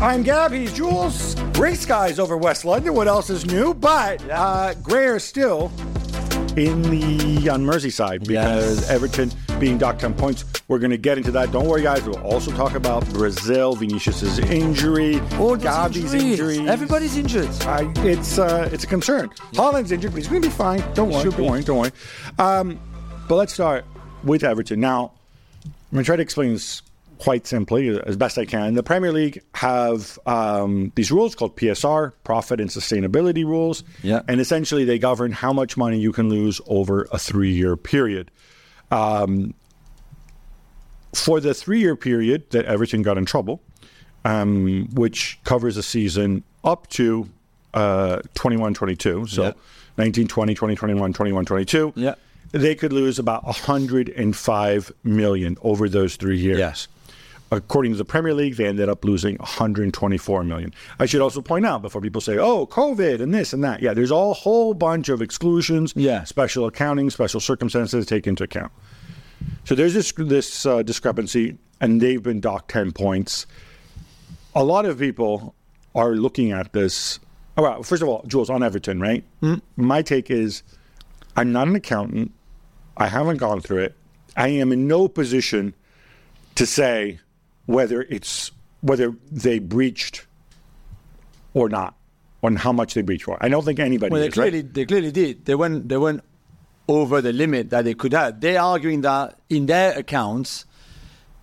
I'm Gab, he's Juls. Gray skies over West London. What else is new? But uh, grayer still in the on Merseyside because Yes. Everton being docked 10 points. We're going to get into that. Don't worry, guys. We'll also talk about Brazil, Vinicius's injury, All Gavi's injuries. injuries. Everybody's injured. It's uh, it's a concern. Haaland's injured, but he's going to be fine. Don't worry. Don't be. worry. Don't worry. Um, but let's start with Everton. Now, I'm going to try to explain this quite simply as best I can. The Premier League have um, these rules called PSR, Profit and Sustainability Rules. Yeah. And essentially, they govern how much money you can lose over a three-year period. Um, for the three-year period that Everton got in trouble, um, which covers a season up to uh, 21 22. So Yeah. 19 20, 20 21, 21 22. Yeah. They could lose about 105 million over those three years. Yes. According to the Premier League, they ended up losing 124 million. I should also point out before people say, "Oh, COVID and this and that." Yeah, there's a whole bunch of exclusions, Yeah. special accounting, special circumstances to take into account. So there's this this uh, discrepancy, and they've been docked 10 points. A lot of people are looking at this. Oh, well, first of all, Juls on Everton, right? My take is, I'm not an accountant. I haven't gone through it. I am in no position to say whether it's whether they breached or not, on how much they breached for. I don't think anybody Well, they is, right? clearly they clearly did. They went they went over the limit that they could have. They're arguing that in their accounts,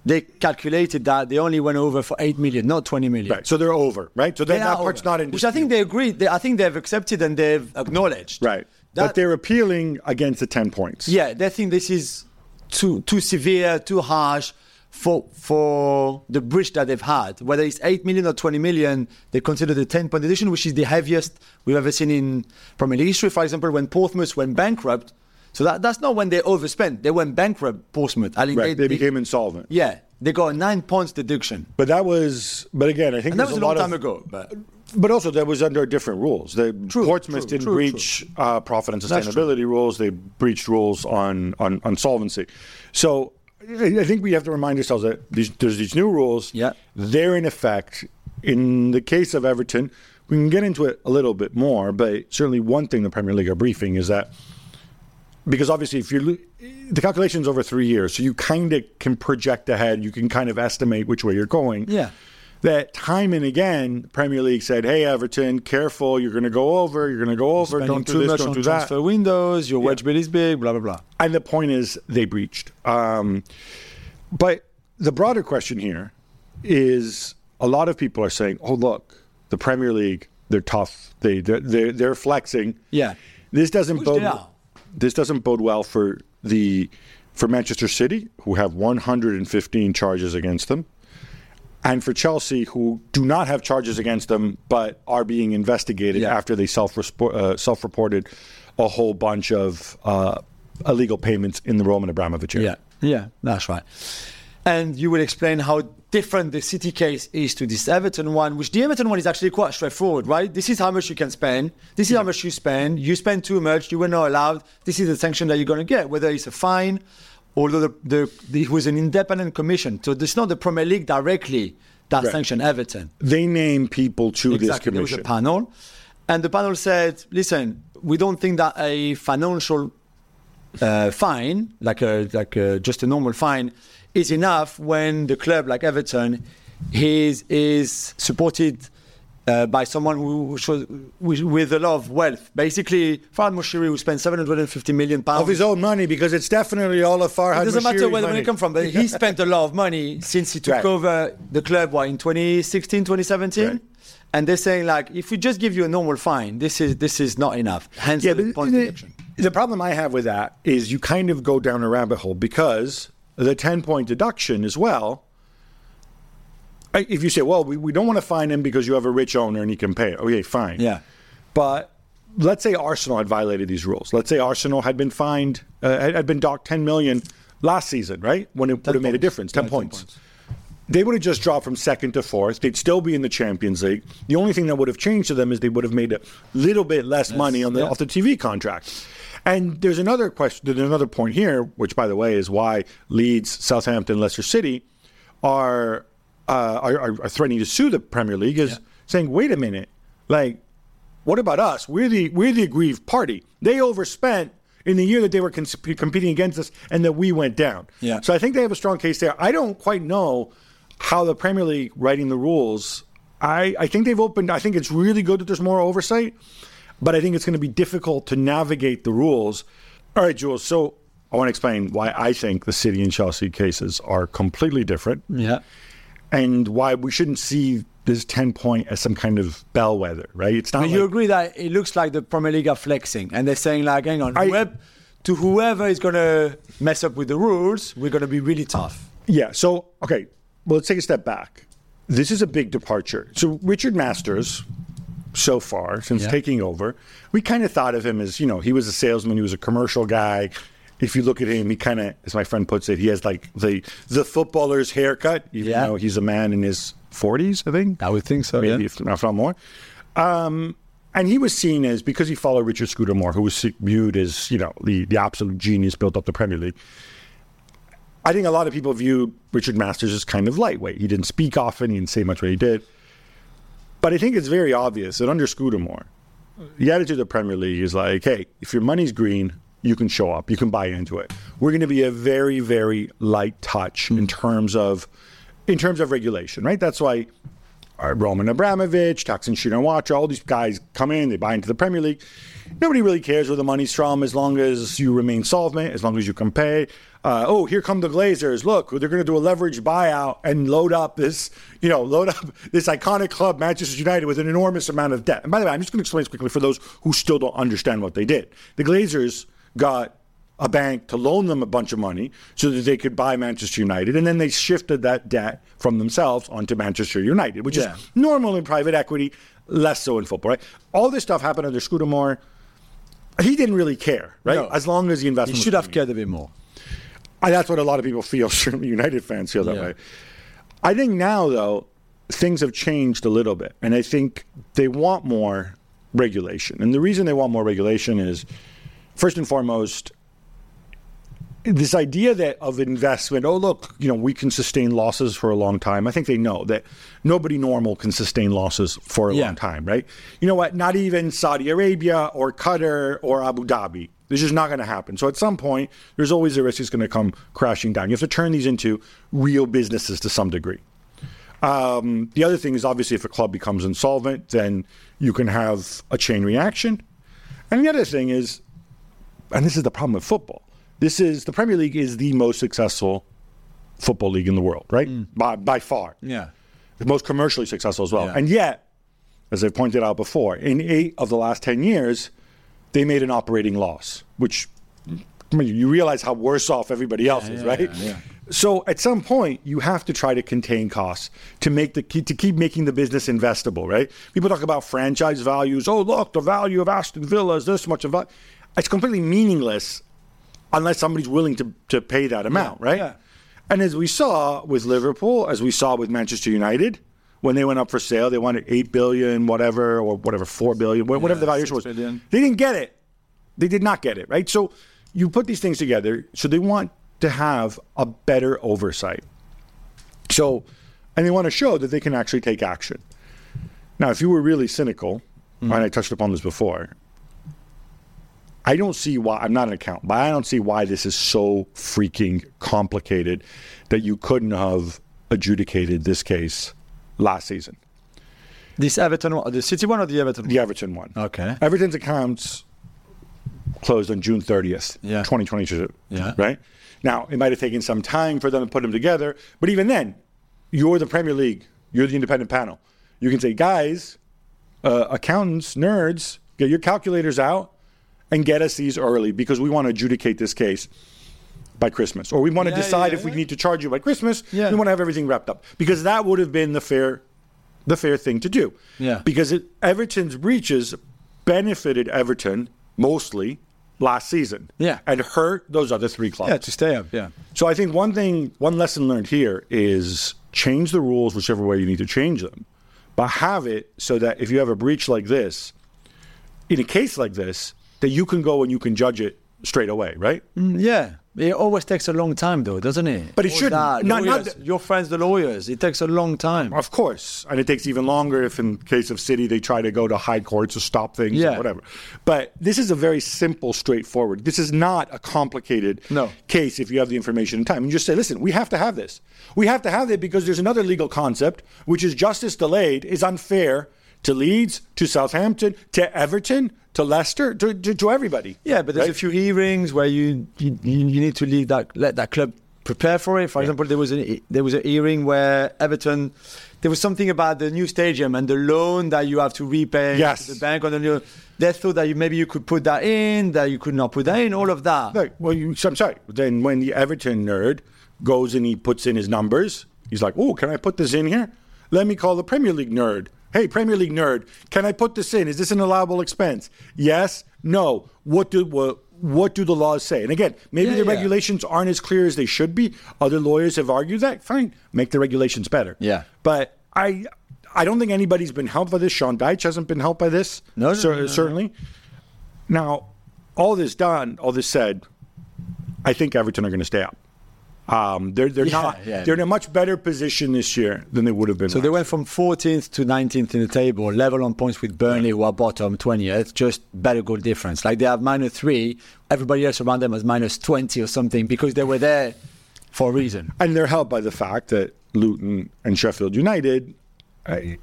they calculated that they only went over for eight million, not twenty million. Right. So they're over, right? So They that part's over. not in Which I think they agreed. They, I think they've accepted and they've acknowledged. Right. That- but they're appealing against the 10 points. Yeah, they think this is too too severe, too harsh for for the breach that they've had. Whether it's eight million or twenty million, they consider the ten point edition, which is the heaviest we've ever seen in Premier League history. For example, when Portsmouth went bankrupt, so that, that's not when they overspent. They went bankrupt. Portsmouth. I think Right. They became insolvent. yeah. They got a nine points deduction, But that was, but again, I think and that was a long time of, ago. But But also, that was under different rules. The True, Portsmouth true, didn't true, breach Uh, profit and sustainability rules. They breached rules on, on, on solvency. So I think we have to remind ourselves that these, there's these new rules. Yeah. They're in effect. In the case of Everton, we can get into it a little bit more, but certainly one thing the Premier League are briefing is that because obviously if lo- the calculation's over three years, so you kind of can project ahead. You can kind of estimate which way you're going. Yeah. That time and again, Premier League said, "Hey, Everton, careful! You're going to go over. You're going to go over. spending Don't do too this. much Don't on do that." transfer windows. Your wedge bid is big. Blah blah blah. And the point is, they breached. Um, but the broader question here is: a lot of people are saying, "Oh, look, the Premier League, they're tough. They they're they're, they're flexing." Yeah. This doesn't Which bode. This doesn't bode well for the for Manchester City, who have 115 charges against them, and for Chelsea, who do not have charges against them but are being investigated Yeah. after they self uh, self reported a whole bunch of uh, illegal payments in the Roman Abramovich area. Yeah, yeah, that's right. And you will explain how different the City case is to this Everton one, which the Everton one is actually quite straightforward, right? This is how much you can spend. This is how much you spend. You spend too much. You were not allowed. This is the sanction that you're going to get, whether it's a fine, although the, the, the, it was an independent commission. So it's not the Premier League directly that Right. sanctioned Everton. They name people to Exactly. this There was a panel, and the panel said, "Listen, we don't think that a financial uh, fine, like a like a, just a normal fine, is enough when the club like Everton is is supported." Uh, by someone who shows with, with a lot of wealth, basically Farhad Moshiri, who spent 750 million pounds of his own money, because it's definitely all of Farhad it doesn't matter where the money money. come from, but he spent a lot of money since he took Right. over the club. What in 2016, 2017, Right. and they're saying like, if we just give you a normal fine, this is this is not enough. Hence Yeah, the point deduction. the problem I have with that is you kind of go down a rabbit hole because the 10 point deduction as well. If you say, well, we, we don't want to fine him because you have a rich owner and he can pay it. Okay, fine. Yeah. But let's say Arsenal had violated these rules. Let's say Arsenal had been fined, uh, had, had been docked 10 million last season, right? When it would have made a difference, 10 Yeah, 10 points. points. They would have just dropped from second to fourth. They'd still be in the Champions League. The only thing that would have changed to them is they would have made a little bit less money on the yeah. off the TV contract. And there's another question. There's another point here, which, by the way, is why Leeds, Southampton, Leicester City are uh, are, are, threatening to sue the Premier League is saying, wait a minute, like, what about us? We're the we're the aggrieved party. They overspent in the year that they were cons- competing against us, and that we went down. Yeah. So I think they have a strong case there. I don't quite know how the Premier League writing the rules. I I think they've opened. I think it's really good that there's more oversight, but I think it's going to be difficult to navigate the rules. All right, Juls. So I want to explain why I think the City and Chelsea cases are completely different Yeah. And why we shouldn't see this 10 point as some kind of bellwether, right? It's not like, you agree that it looks like the Premier League are flexing, and they're saying like, hang on, I- whoever, to whoever is going to mess up with the rules, we're going to be really tough. yeah. So, okay, well, let's take a step back. This is a big departure. So, Richard Masters, so far, since Yeah. taking over, we kind of thought of him as, you know, he was a salesman, he was a commercial guy. If you look at him, he kind of, as my friend puts it, he has like the the footballer's haircut, even Yeah. though he's a man in his 40s, I think. I would think so. maybe yeah. if, if not more. Um, and he was seen as because he followed Richard Scudamore, who was viewed as you know the the absolute genius, built up the Premier League. I think a lot of people viewed Richard Masters as kind of lightweight. He didn't speak often. He didn't say much what he did. But I think it's very obvious that under Scudamore, the attitude of the Premier League is like, hey, if your money's green, you can show up, you can buy into it. We're going to be a very, very light touch in terms of in terms of regulation, right? That's why uh, Roman Abramovich, Thaksin Shinawatra, all these guys come in, they buy into the Premier League. Nobody really cares where the money's from as long as you remain solvent, as long as you can pay. Uh, oh, here come the Glazers. Look, they're going to do a leverage buyout and load up this, you know, load up this iconic club, Manchester United, with an enormous amount of debt. And by the way, I'm just going to explain this quickly for those who still don't understand what they did. The Glazers got a bank to loan them a bunch of money so that they could buy Manchester United. And then they shifted that debt from themselves onto Manchester United, which Yeah. is normal in private equity, less so in football, right? All this stuff happened under Scudamore. He didn't really care, right? No. As long as the He investment should have cared a bit more. in. That's what a lot of people feel. Certainly, United fans feel that Yeah. way. I think now, though, things have changed a little bit, and I think they want more regulation. And the reason they want more regulation is, first and foremost, this idea that of investment. Oh, look, you know, we can sustain losses for a long time. I think they know that nobody normal can sustain losses for a Yeah. long time, right? You know what? Not even Saudi Arabia or Qatar or Abu Dhabi. This is not going to happen. So at some point, there's always a risk it's going to come crashing down. You have to turn these into real businesses to some degree. Um, the other thing is obviously if a club becomes insolvent, then you can have a chain reaction. And the other thing is, and this is the problem with football. This is the Premier League is the most successful football league in the world, right? Mm. By by far, Yeah. the most commercially successful as well. Yeah. And yet, as I pointed out before, in eight of the last ten years, they made an operating loss, which I mean, you realize how worse off everybody else is, yeah, right? yeah, yeah. So at some point, you have to try to contain costs to make the to keep making the business investable, right? People talk about franchise values. Oh, look, the value of Aston Villa is this much of. It's completely meaningless unless somebody's willing to to pay that amount, right? yeah. And as we saw with Liverpool, as we saw with Manchester United, when they went up for sale, they wanted eight billion, whatever, or whatever, four billion, wh- whatever the valuation was. billion. They didn't get it. They did not get it, right? So you put these things together. So they want to have a better oversight. So, and they want to show that they can actually take action. Now, if you were really cynical, mm-hmm. and I touched upon this before, I don't see why I'm not an accountant, but I don't see why this is so freaking complicated that you couldn't have adjudicated this case last season. This Everton one, the City one or the Everton The one? Everton one. Okay. Everton's accounts closed on June 30th, Yeah. 2022. Yeah. Right? Now, it might have taken some time for them to put them together, but even then, you're the Premier League, you're the independent panel. You can say, guys, uh, accountants, nerds, get your calculators out and get us these early because we want to adjudicate this case by Christmas. Or we want to Yeah, decide yeah, if we need to charge you by Christmas. Yeah. We want to have everything wrapped up because that would have been the fair the fair thing to do. Yeah. Because it, Everton's breaches benefited Everton mostly last season. Yeah. And hurt those other three clubs. Yeah, to stay up. Yeah. So I think one thing, one lesson learned here is change the rules whichever way you need to change them, but have it so that if you have a breach like this, in a case like this, that you can go and you can judge it straight away, right? Mm, yeah. It always takes a long time, though, doesn't it? But it that, Not- not lawyers, your friends, the lawyers. It takes a long time. Of course, and it takes even longer if, in case of city, they try to go to high court to stop things Yeah. or whatever. But this is a very simple, straightforward. This is not a complicated No. case if you have the information in time. You just say, listen, we have to have this. We have to have it because there's another legal concept, which is justice delayed is unfair to Leeds, to Southampton, to Everton, to Leicester, to, to, to everybody. Yeah, but there's Right? a few hearings where you, you you need to leave that let that club prepare for it. For example, there was a there was a hearing where Everton there was something about the new stadium and the loan that you have to repay Yes. to the bank on the new. They thought that you, maybe you could put that in, that you could not put that in, all of that. Well, you, I'm sorry. Then when the Everton nerd goes and he puts in his numbers, he's like, "Oh, can I put this in here? Let me call the Premier League nerd. Hey, Premier League nerd, can I put this in? Is this an allowable expense? Yes. No. What do what what do the laws say? And again, maybe Yeah, the yeah. regulations aren't as clear as they should be. Other lawyers have argued that. Fine, make the regulations better. Yeah. But I. I don't think anybody's been helped by this. Sean Dyche hasn't been helped by this. No, Cer- no. certainly. Now, all this done, all this said, I think Everton are going to stay up. Um, they're they're Yeah, not. yeah. They're in a much better position this year than they would have been. So they went from 14th to 19th in the table, level on points with Burnley, who are bottom 20th, just better goal difference. Like they have minus three, everybody else around them has minus 20 or something because they were there for a reason. and they're helped by the fact that Luton and Sheffield United, I,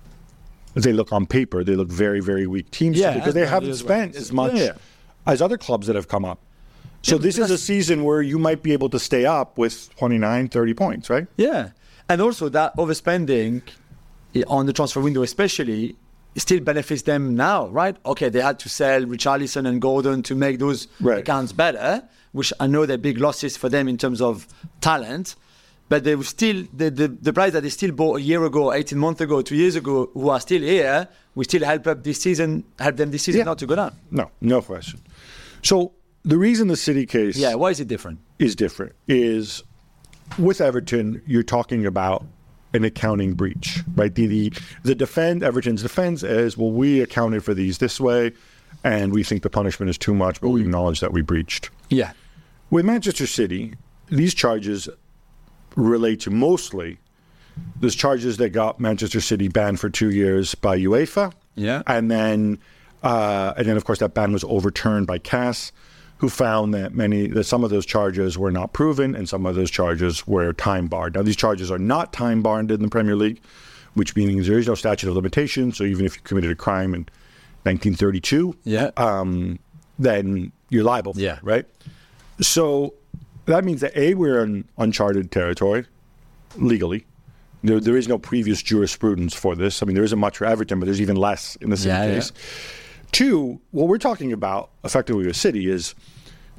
they look on paper, they look very very weak teams Yeah, because they haven't well. spent as much as other clubs that have come up. So but this is a season where you might be able to stay up with 29, 30 points, right? Yeah. And also that overspending on the transfer window, especially, still benefits them now, right? Okay, they had to sell Richarlison and Gordon to make those Right. accounts better, which I know they're big losses for them in terms of talent. But they were still the, the, the players that they still bought a year ago, 18 months ago, two years ago, who are still here, we still help up this season, help them this season Yeah. not to go down. No, no question. So the reason the City case Yeah, why is it different? is different is with Everton, you're talking about an accounting breach, right? The the, the defend Everton's defense is well, we accounted for these this way, and we think the punishment is too much, but we acknowledge that we breached. Yeah. With Manchester City, these charges relate to mostly those charges that got Manchester City banned for two years by UEFA. Yeah. And then, uh, and then of course that ban was overturned by CAS, who found that many that some of those charges were not proven and some of those charges were time barred. Now these charges are not time barred in the Premier League, which means there is no statute of limitation. So even if you committed a crime in 1932, Yeah. um, then you're liable. Yeah. it, right. So that means that a we're in uncharted territory legally. There, there is no previous jurisprudence for this. I mean, there isn't much for Everton, but there's even less in the City Yeah, yeah. Two, what we're talking about effectively with City is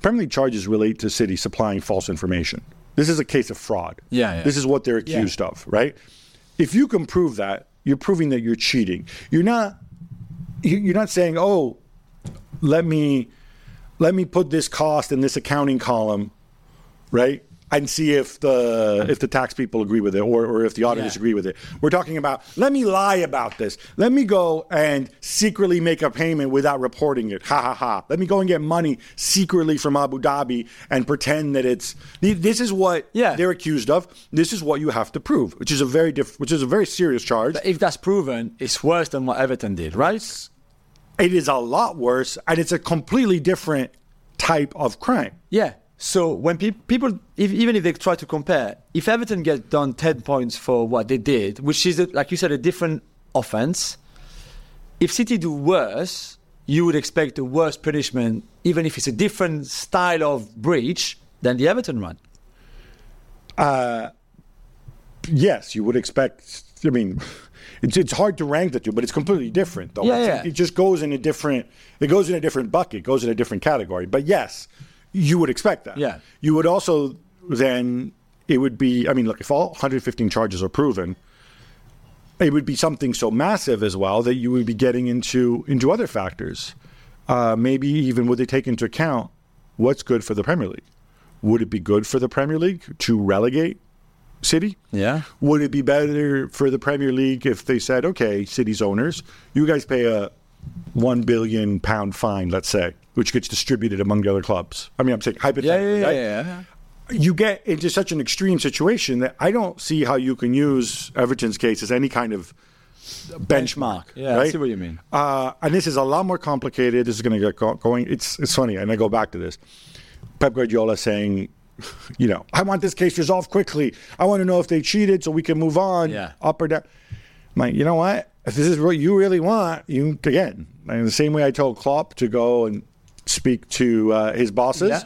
League charges relate to City supplying false information. This is a case of fraud. Yeah, yeah. This is what they're accused of, right? If you can prove that, you're proving that you're cheating. You're not. You're not saying, "Oh, let me, let me put this cost in this accounting column, right?" And see if the if the tax people agree with it or, or if the auditors Yeah. agree with it. We're talking about let me lie about this. Let me go and secretly make a payment without reporting it. Ha ha ha. Let me go and get money secretly from Abu Dhabi and pretend that it's this is what Yeah. they're accused of. This is what you have to prove, which is a very diff- which is a very serious charge. But if that's proven, it's worse than what Everton did, right? It is a lot worse, and it's a completely different type of crime. Yeah. So when pe- people, if, even if they try to compare, if Everton get done 10 points for what they did, which is, a, like you said, a different offense, if City do worse, you would expect a worse punishment, even if it's a different style of breach than the Everton one. Uh, yes, you would expect. I mean, it's it's hard to rank the two, but it's completely different, though. Yeah, yeah. It just goes in a different. It goes in a different bucket. Goes in a different category. But yes, you would expect that. Yeah. You would also then. It would be. I mean, look, if all 115 charges are proven, it would be something so massive as well that you would be getting into into other factors. Uh, maybe even would they take into account what's good for the Premier League? Would it be good for the Premier League to relegate City? Yeah. Would it be better for the Premier League if they said, okay, City's owners, you guys pay a one billion pound fine, let's say, which gets distributed among the other clubs? I mean, I'm saying hypothetically, Yeah, yeah, right? yeah, yeah. you get into such an extreme situation that I don't see how you can use Everton's case as any kind of benchmark. Yeah, right? I see what you mean. Uh, and this is a lot more complicated. This is going to get go- going. It's it's funny, and I go back to this. Pep Guardiola saying, you know, I want this case resolved quickly. I want to know if they cheated so we can move on, Yeah. up or down. I'm like, you know what? If this is what you really want, you again, in the same way I told Klopp to go and speak to uh, his bosses Yeah.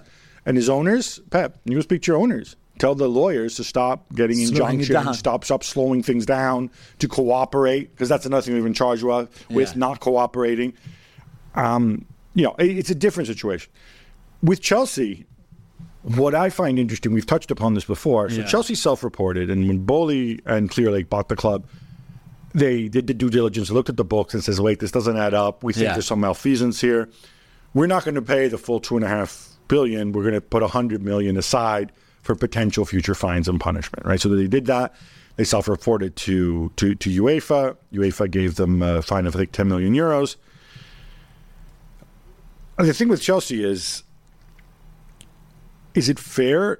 and his owners, Pep, you go speak to your owners. Tell the lawyers to stop getting Slowing injunctions, stop stop slowing things down, to cooperate because that's another thing we've been charged with, with Yeah. not cooperating. Um, you know, it- it's a different situation. With Chelsea, what I find interesting, we've touched upon this before. So Yeah. Chelsea self-reported, and when Boehly and Clearlake bought the club, they did the due diligence, looked at the books, and says, "Wait, this doesn't add up. We think Yeah. there's some malfeasance here. We're not going to pay the full two and a half billion. We're going to put a hundred million aside for potential future fines and punishment." Right. So they did that. They self-reported to to to UEFA. UEFA gave them a fine of I think 10 million euros. The thing with Chelsea is, is it fair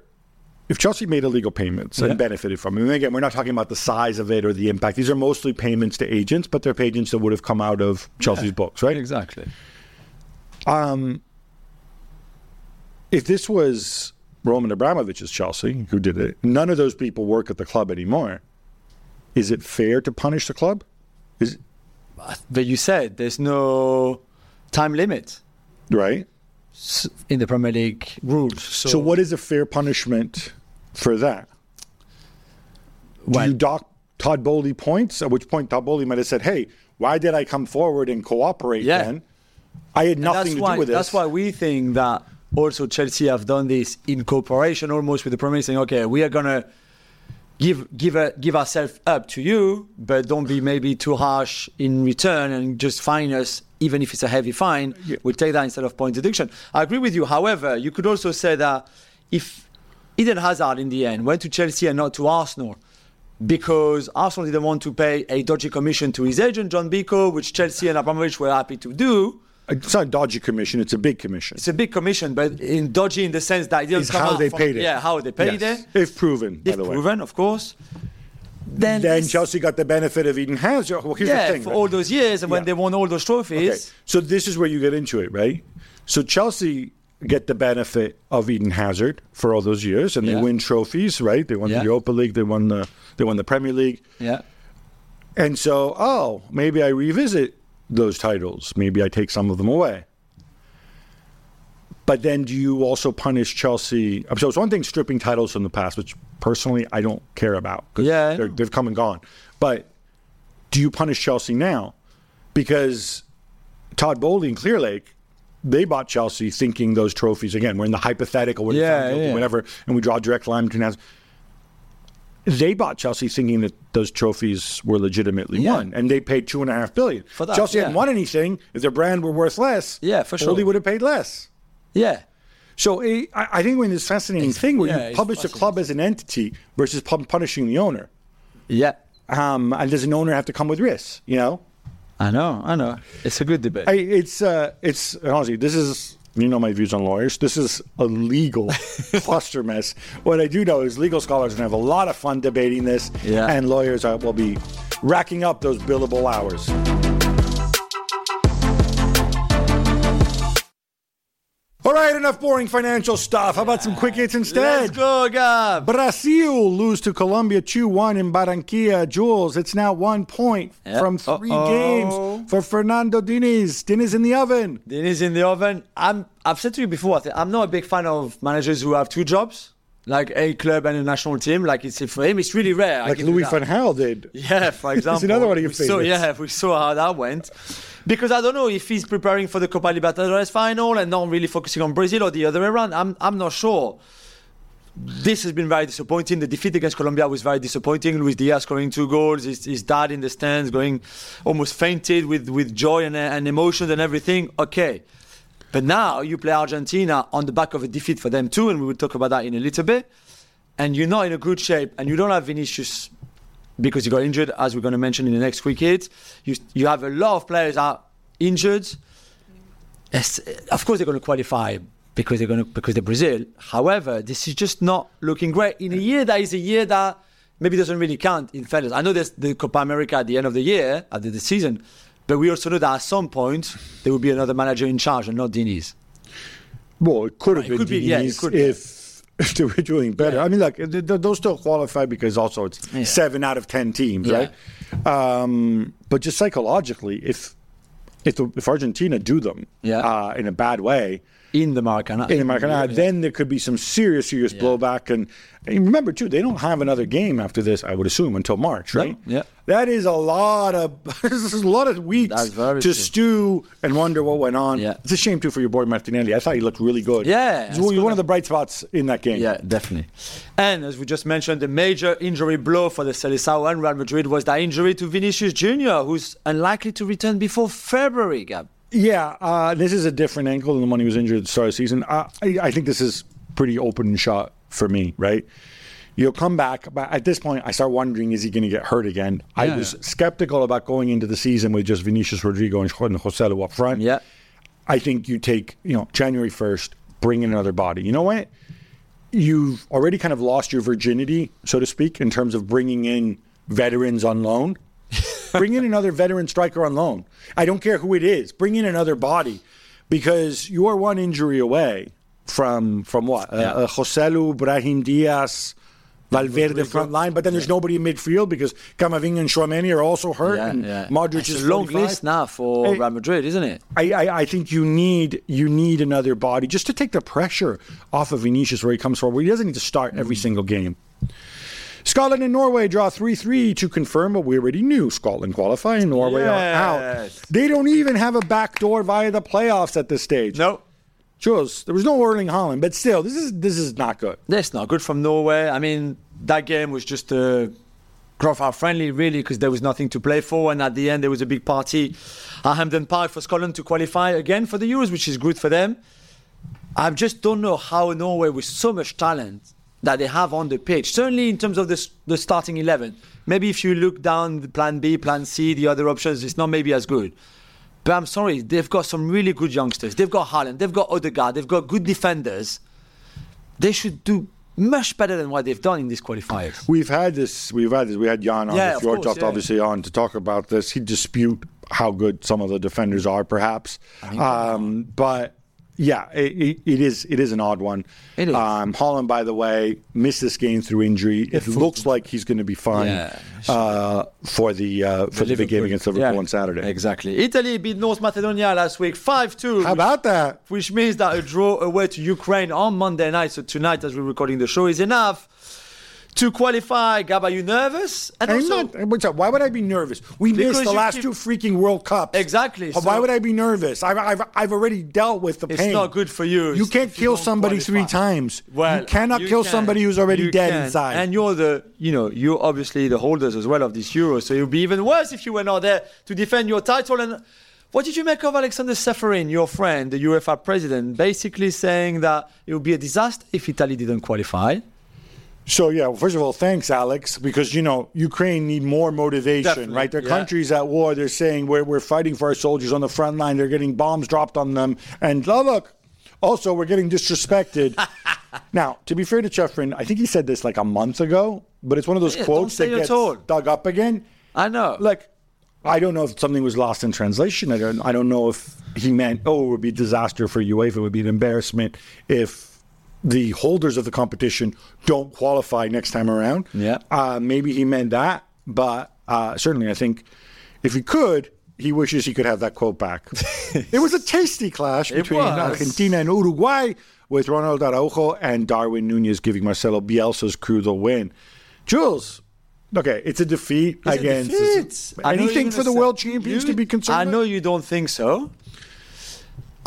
if Chelsea made illegal payments Yeah. and benefited from it? And again, we're not talking about the size of it or the impact. These are mostly payments to agents, but they're agents that would have come out of Chelsea's Yeah. books, right? Exactly. Um, if this was Roman Abramovich's Chelsea who did it, none of those people work at the club anymore. Is it fair to punish the club? Is But you said there's no time limit right? in the Premier League rules. So, So, what is a fair punishment for that? Do you dock Todd Boehly points? At which point Todd Boehly might have said, "Hey, why did I come forward and cooperate Yeah. then? I had nothing to why, do with this." That's why we think that also Chelsea have done this in cooperation almost with the Premier League, saying, okay, we are going to give give a, give ourselves up to you, but don't be maybe too harsh in return and just fine us, even if it's a heavy fine. We'll take that instead of point deduction. I agree with you. However, you could also say that if Eden Hazard in the end went to Chelsea and not to Arsenal, because Arsenal didn't want to pay a dodgy commission to his agent, John Bico, which Chelsea and Abramovich were happy to do. It's not a dodgy commission; it's a big commission. It's a big commission, but in dodgy in the sense that it It's come how they from- paid it. Yeah, how they paid Yes. it. if proven. By If the way, proven, of course. Then, then Chelsea got the benefit of Eden Hazard. Well, here's yeah, the thing. for right? all those years, and when they won all those trophies, Okay, so this is where you get into it, right? So Chelsea get the benefit of Eden Hazard for all those years, and Yeah. they win trophies, right? They won Yeah. the Europa League, they won the they won the Premier League, yeah, and so oh, maybe I revisit those titles. Maybe I take some of them away. But then, do you also punish Chelsea? So it's one thing stripping titles from the past, which personally I don't care about. 'cause Yeah, they've come and gone. But do you punish Chelsea now? Because Todd Boehly and Clearlake, they bought Chelsea thinking those trophies again. We're in the hypothetical, we're Yeah, yeah. whatever, and we draw a direct line between us. They bought Chelsea thinking that those trophies were legitimately Yeah. won, and they paid two and a half billion. For that, Chelsea yeah. hadn't won anything. If their brand were worth less, Yeah, for sure. they would have paid less. yeah. So eh, I, I think we're in this fascinating thing where yeah, you it's publish the club as an entity versus punishing the owner. Yeah, Um, and does an owner have to come with risks? You know, I know, I know. It's a good debate. I, it's uh, it's honestly this is you know my views on lawyers. This is a legal cluster mess. What I do know is legal scholars are gonna have a lot of fun debating this, Yeah. and lawyers are, will be racking up those billable hours. All right, enough boring financial stuff. How about some quick hits instead? Let's go, Gab. Brazil lose to Colombia 2 1 in Barranquilla. Juls, it's now one point Yeah. from 3 Uh-oh. games for Fernando Diniz. Diniz in the oven. Dinner's in the oven. I'm, I've said to you before, I'm not a big fan of managers who have two jobs, like a club and a national team. Like it's for him, it's really rare. Like Louis van Gaal did. Yeah, for example. it's another one of your favorites. yeah, we saw how that went. Because I don't know if he's preparing for the Copa Libertadores final and not really focusing on Brazil or the other way around. I'm, I'm not sure. This has been very disappointing. The defeat against Colombia was very disappointing. Luis Diaz scoring two goals, his, his dad in the stands going almost fainted with, with joy and, and emotions and everything. Okay. But now you play Argentina on the back of a defeat for them too, and we will talk about that in a little bit. And you're not in a good shape, and you don't have Vinicius because he got injured, as we're going to mention in the next quick hit. You, you have a lot of players are injured. Yes, of course, they're going to qualify, because they're going to because they're Brazil. However, this is just not looking great in a year that is a year that maybe doesn't really count in fairness. I know there's the Copa America at the end of the year, at the, the season, but we also know that at some point there will be another manager in charge and not Diniz. Well, it could have It been could be, yeah, Diniz be. if, if they were doing better. Yeah. I mean, th- those still qualify because also it's Yeah. seven out of ten teams, Yeah. right? Um, but just psychologically, if if, the, if Argentina do them Yeah. uh, in a bad way In the Maracanã. in the Maracanã, Yeah. then there could be some serious, serious Yeah. blowback. And, and remember, too, they don't have another game after this. I would assume until March, No, right? yeah. That is a lot of this is a lot of weeks to true. stew and wonder what went on. Yeah. It's a shame too for your boy Martinelli. I thought he looked really good. Yeah, He's it's one of the bright spots in that game. Yeah, definitely. And as we just mentioned, the major injury blow for the Seleção and Real Madrid was the injury to Vinicius Junior, who's unlikely to return before February, Gab. Yeah, uh, this is a different ankle than the one he was injured at the start of the season. Uh, I, I think this is pretty open shot for me, right? You'll come back, but at this point, I start wondering: Is he going to get hurt again? I Yeah. was skeptical about going into the season with just Vinicius Rodrigo and Joselu up front. Yeah. I think you take, you know, January 1st, bring in another body. You know what? You've already kind of lost your virginity, so to speak, in terms of bringing in veterans on loan. Bring in another veteran striker on loan. I don't care who it is. Bring in another body because you are one injury away from from what? Yeah. Uh, uh, Joselu, Brahim Diaz, Valverde front line, but then there's nobody in midfield because Camavinga and Chouameni are also hurt. Yeah, and yeah. Modric It's is a long list now for Hey. Real Madrid, isn't it? I, I, I think you need you need another body just to take the pressure off of Vinicius where he comes from. Where he doesn't need to start every Mm. single game. Scotland and Norway draw 3 3 to confirm what we already knew. Scotland qualify and Norway are out. They don't even have a backdoor via the playoffs at this stage. No. Juls, there was no Erling Haaland, but still, this is this is not good. That's not good from Norway. I mean, that game was just uh, a profile friendly, really, because there was nothing to play for. And at the end, there was a big party at Hampden Park for Scotland to qualify again for the Euros, which is good for them. I just don't know how Norway, with so much talent that they have on the pitch, certainly in terms of the, the starting 11, maybe if you look down the plan B, plan C, the other options, it's not maybe as good. But I'm sorry, they've got some really good youngsters. They've got Haaland, they've got Odegaard, they've got good defenders they should do much better than what they've done in these qualifiers. We've had this. We've had this. We had Jan on Yeah, the Fjørtoft yeah. obviously on to talk about this. He'd dispute how good some of the defenders are, perhaps. Um, but yeah, it, it, is. It is an odd one. It is. Um, Haaland, by the way, missed this game through injury. It looks like he's going to be fine Yeah. uh, for the uh, for the, big game against Liverpool Yeah, on Saturday. Exactly. Italy beat North Macedonia last week 5 2. How about that? Which means that a draw away to Ukraine on Monday night, so tonight as we're recording the show, is enough to qualify. Gab, are you nervous? And I'm also- not. What's up? Why would I be nervous? We missed the last keep- two freaking World Cups. Exactly, Why would I be nervous? I've, I've, I've already dealt with the It's pain. It's not good for you You can't kill don't somebody three times. Well, you cannot you kill can. somebody who's already You dead can. inside. And you're the, you know, you're obviously the holders as well of this Euro, so it would be even worse if you were not there to defend your title. And what did you make of Aleksander Čeferin, your friend, the UEFA president, basically saying that it would be a disaster if Italy didn't qualify? So yeah, well, first of all, thanks, Alex, because you know Ukraine need more motivation, Definitely, right? Their yeah. country's at war. They're saying we're we're fighting for our soldiers on the front line. They're getting bombs dropped on them, and oh, look, also we're getting disrespected. now, to be fair to Čeferin, I think he said this like a month ago, but it's one of those Yeah, quotes that gets dug up again. I know. like I don't know if something was lost in translation. I don't I don't know if he meant oh it would be disaster for UEFA, it would be an embarrassment if the holders of the competition don't qualify next time around. Yeah. Uh, maybe he meant that, but uh, certainly I think if he could, he wishes he could have that quote back. it was a tasty clash between. Argentina and Uruguay with Ronald Araujo and Darwin Nunez giving Marcelo Bielsa's crew the win. Juls, okay, it's a defeat It's a against defeat. I know anything for the world champions you- to be concerned. I know you don't think so.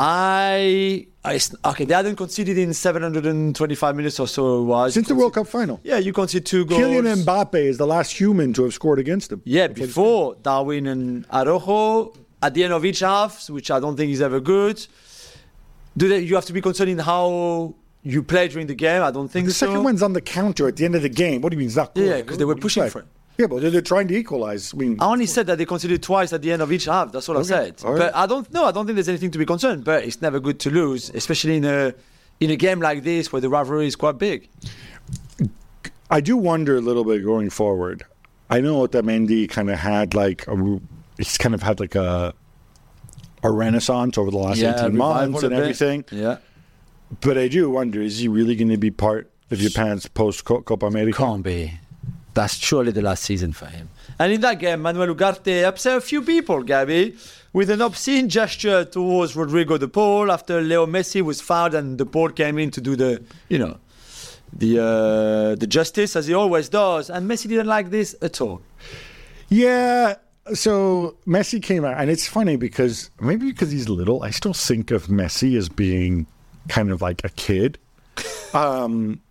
I, I okay. They hadn't conceded in 725 minutes or so. It was since the World Cup final. Yeah, you concede two goals. Kylian Mbappe is the last human to have scored against them. Yeah, before Darwin and Araujo at the end of each half, which I don't think is ever good. Do they, you have to be concerned in how you play during the game? I don't think The so. second one's on the counter at the end of the game. What do you mean? Not Yeah, good? 'cause they were What do you pushing for it. Yeah, but they're, trying to equalize. I mean, I only said that they conceded twice at the end of each half. That's all I said. all right. But I don't know. I don't think there's anything to be concerned. But it's never good to lose, especially in a in a game like this where the rivalry is quite big. I do wonder a little bit going forward. I know Otamendi kind of had like a, he's kind of had like a a renaissance over the last eighteen months and everything. Yeah. But I do wonder: is he really going to be part of Japan's post Copa America? Can't be. That's surely the last season for him. And in that game, Manuel Ugarte upset a few people, Gabby, with an obscene gesture towards Rodrigo de Paul after Leo Messi was fouled and de Paul came in to do the, you know, the uh, the justice as he always does. And Messi didn't like this at all. Yeah. So Messi came out, and it's funny because maybe because he's little, I still think of Messi as being kind of like a kid. Um,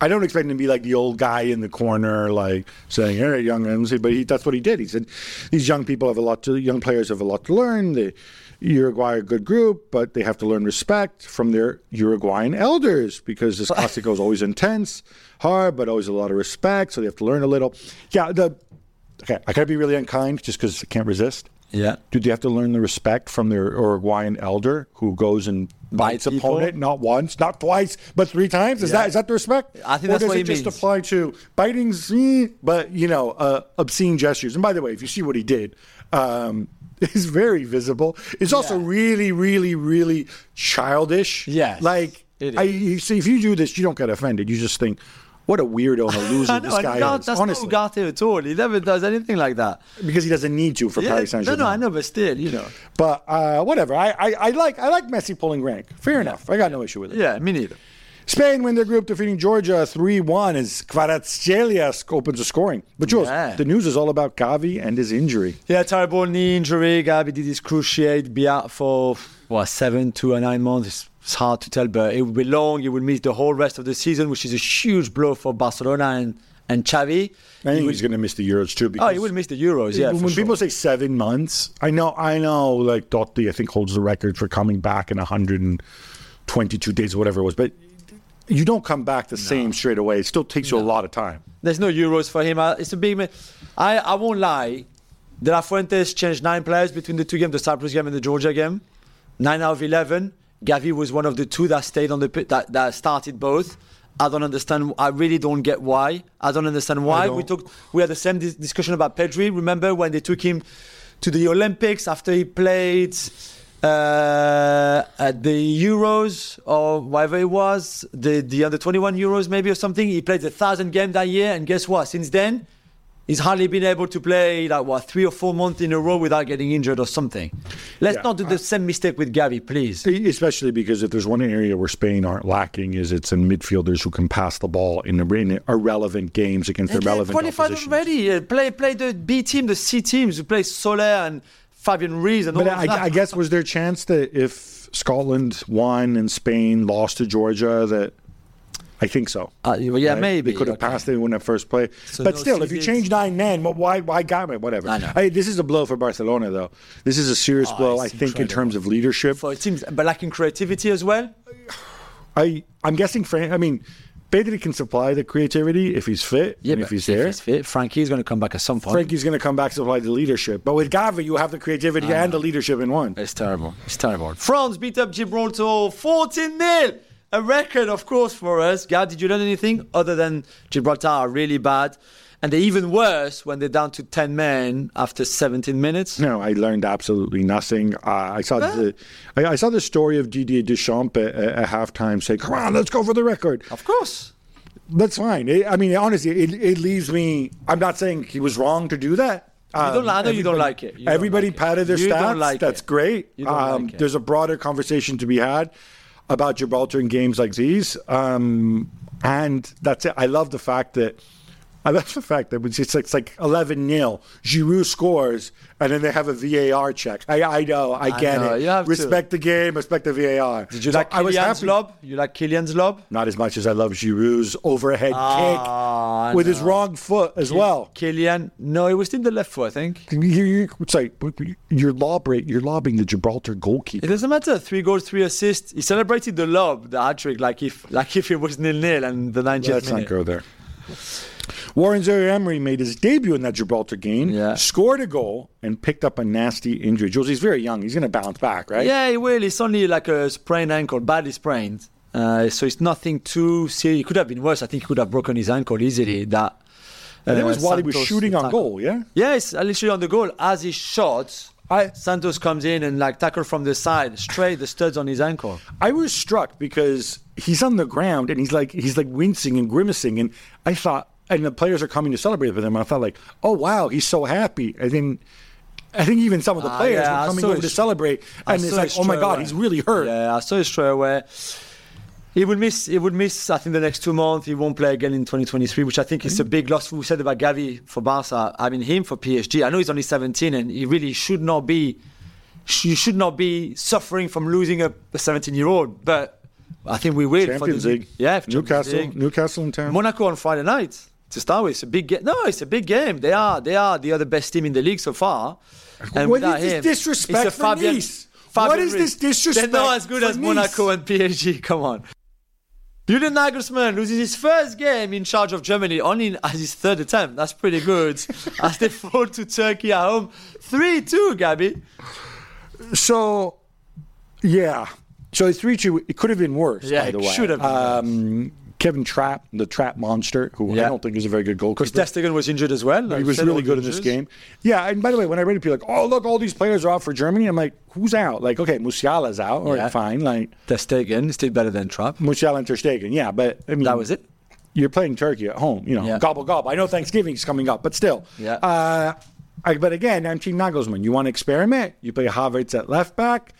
I don't expect him to be like the old guy in the corner, like saying, "Hey, young MC," but he, that's what he did. He said, "These young people have a lot to, young players have a lot to learn. The Uruguay are a good group, but they have to learn respect from their Uruguayan elders because this Clásico is always intense, hard, but always a lot of respect. So they have to learn a little. Yeah, the okay. I gotta be really unkind just because I can't resist. Yeah. Do they have to learn the respect from their Uruguayan elder who goes and bites its people? opponent not once, not twice, but three times? Is Yeah. that is that the respect? I think or that's does what it just means. apply to biting, eh, but you know, uh, obscene gestures? And by the way, if you see what he did, um, it's very visible. It's also Yeah. really, really, really childish. Yes, like I you see, if you do this, you don't get offended. You just think, what a weirdo and a loser this guy Ugarte- is. that's Honestly, not Ugarte at all. He never does anything like that. because he doesn't need to for Yeah, Paris Saint Germain. no, no, I know, but still, you know. But uh, whatever. I, I, I like I like Messi pulling rank. Fair enough. I got no issue with it. Yeah, me neither. Spain win their group, defeating Georgia 3 1 as Kvaratskhelia opens the scoring. But Juls, Yeah. the news is all about Gavi and his injury. Yeah, terrible knee injury. Gavi did excruciate, be out for what seven to nine months. It's, hard to tell, but it will be long. He will miss the whole rest of the season, which is a huge blow for Barcelona and and Xavi. I think He he's going to miss the Euros too. oh, he will miss the Euros. Yeah, when sure. people say seven months, I know, I know, like Dotti, I think holds the record for coming back in 122 days or whatever it was, but you don't come back the same straight away. It still takes you a lot of time. There's no Euros for him. Uh, It's a big man. I, I won't lie. De La Fuentes changed nine players between the two games, the Cyprus game and the Georgia game. Nine out of 11. Gavi was one of the two that stayed on the pit, that, that started both. I don't understand. I really don't get why. I don't understand why. We don't. took. We had the same dis- discussion about Pedri. Remember when they took him to the Olympics after he played uh, at the Euros or whatever it was, the the under 21 Euros maybe or something. He played a thousand games that year, and guess what? Since then, he's hardly been able to play like what three or four months in a row without getting injured or something. Let's Yeah, not do the same mistake with Gavi, please. Especially because if there's one area where Spain aren't lacking is it's in midfielders who can pass the ball in, in irrelevant games against They irrelevant qualified oppositions. already. Uh, play play the B team, the C teams. who play Soler and Fabian Ruiz and But all of that. I, I guess was there a chance that if Scotland won and Spain lost to Georgia that I think so. Uh, yeah, right? maybe they could have okay. passed. They wouldn't have first play. So but no still, if you change nine men, well, why why it? Whatever. I know. this is a blow for Barcelona, though. This is a serious Oh, blow. I think in terms of leadership. For seems but lacking creativity as well. I I'm guessing. Fran- I mean, Pedri can supply the creativity if he's fit. and if he's there. If he's fit, Frenkie's going to come back at some point. Frenkie's going to come back to supply the leadership. But with Gavi, you have the creativity and the leadership in one. It's terrible. It's terrible. France beat up Gibraltar 14 0. A record, of course, for us. Gab, did you learn anything other than Gibraltar are really bad? And they're even worse when they're down to 10 men after 17 minutes. No, I learned absolutely nothing. Uh, I saw the I, I saw the story of Didier Deschamps at, at halftime saying, "Come on, let's go for the record." Of course. That's fine. It- I mean, honestly, it, it leaves me. I'm not saying he was wrong to do that. Um, don't- I know you don't like it. You don't everybody like it. patted their You stats. don't like That's it. great. You don't um, like it. There's a broader conversation to be had about Gibraltar in games like these, um, and that's it. I love the fact that. I love the fact that it's like, it's like 11 0. Giroud scores, and then they have a VAR check. I, I know, I get know, it. have to. respect the game, respect the VAR. Did you So like I was happy. lob? You like Kylian's lob? Not as much as I love Giroud's overhead Ah, kick with his wrong foot as well. Kylian, no, it was in the left foot, I think. You, you, it's like you're lob you're lobbing the Gibraltar goalkeeper. It doesn't matter. Three goals, three assists. He celebrated the lob, the hat trick, like if like if it was nil nil and the 90th Let's minute. not go there. Warren Zaïre-Emery made his debut in that Gibraltar game, Yeah. scored a goal, and picked up a nasty injury. Juls, he's very young. He's going to bounce back, right? Yeah, he will. It's only like a sprained ankle, badly sprained. Uh, so it's nothing too serious. It could have been worse. I think he could have broken his ankle easily. That. And uh, was while he was shooting on goal, yeah? Yes, literally on the goal. As he shot, I Santos comes in and like tackle from the side, straight the studs on his ankle. I was struck because he's on the ground and he's like he's like wincing and grimacing and I thought and the players are coming to celebrate with him. I thought like, oh wow, he's so happy. And then I think even some of the Ah, players yeah, were coming over to celebrate and it's like, oh my god, away. he's really hurt. Yeah, I saw it straight away. He would miss. He would miss. I think the next two months he won't play again in 2023, which I think is a big loss. We said about Gavi for Barca. I mean him for PSG. I know he's only 17 and he really should not be. You should not be suffering from losing a 17 year old. But I think we will. for Champions the, League. Yeah, for Champions Newcastle, League. Newcastle in town. Monaco on Friday night to start with. It's a big game. No, it's a big game. They are they are the other best team in the league so far. And What is this him, disrespect it's a for Fabian, Nice? Fabian What is this disrespect They're not as good as Monaco and PSG. Come on. Julian Nagelsmann loses his first game in charge of Germany only as his third attempt. That's pretty good. as they fall to Turkey at home, three two. Gabby. So, yeah. So it's three two. It could have been worse. Yeah, by the it way. should have been Um, Kevin Trapp, the Trap monster, who I don't think is a very good goalkeeper. Because Stegen was injured as well. He was really good in this game. Yeah, and by the way, when I read it, people like, "Oh, look, all these players are out for Germany." I'm like, "Who's out?" Like, okay, Musiala's out. All right, Yeah. fine. Like Ter Stegen still better than Trapp. Musiala and Ter Stegen. Yeah, but I mean, That was it. You're playing Turkey at home. You know, Yeah. gobble gobble. I know Thanksgiving's coming up, but still. Yeah. Uh, I, but again, I'm Team Nagelsmann. You want to experiment? You play Havertz at left back.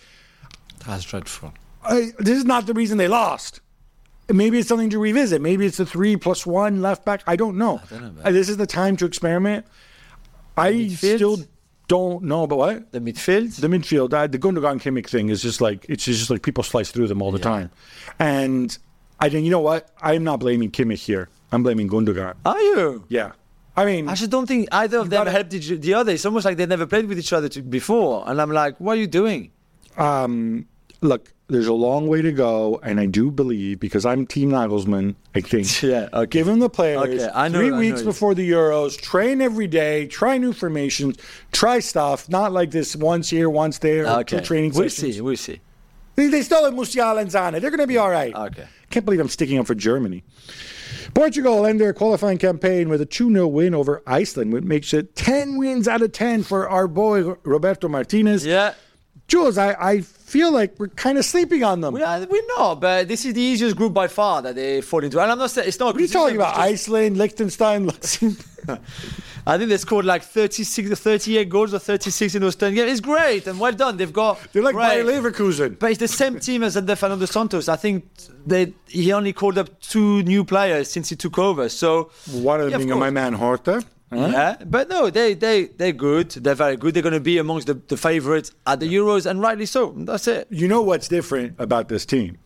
That's dreadful. I, this is not the reason they lost. Maybe it's something to revisit. Maybe it's the three plus one left back. I don't know. don't know. Uh, this is the time to experiment. I midfield? still don't know about what The midfield. the midfield. Uh, the Gundogan Kimmich thing is just like it's just like people slice through them all the time, and I think you know what? I'm not blaming Kimmich here. I'm blaming Gundogan. Are you? Yeah, I mean, I just don't think either of them gotta- helped the other. It's almost like they never played with each other to, before. And I'm like, what are you doing? um, look, there's a long way to go, and I do believe because I'm Team Nagelsmann. I think Yeah, okay. give him the players Okay, I know- three I know weeks you. before the Euros. Train every day. Try new formations. Try stuff. Not like this once here, once there. Okay. Two training we'll sessions. see. We'll see. They, they still have Musiala and Sané. They're going to be all right. Okay. Can't believe I'm sticking up for Germany. Portugal end their qualifying campaign with a 2 0 win over Iceland, which makes it 10 wins out of 10 for our boy Roberto Martinez. Yeah. Jules, I, I feel like we're kind of sleeping on them. We are, we're not, but this is the easiest group by far that they fall into. And I'm not saying it's not. what are you talking about? Iceland, Liechtenstein, Luxembourg. I think they scored like 36 or 38 goals or 36 in those 10 games. It's great and well done. They've got. They're like great. Bayer Leverkusen. But it's the same team as under Fernando Santos. I think they he only called up two new players since he took over. So One of Yeah, them of being my man Horta. Yeah, but no, they they they're good. They're very good. They're going to be amongst the, the favourites at the Euros, and rightly so. That's it. You know what's different about this team?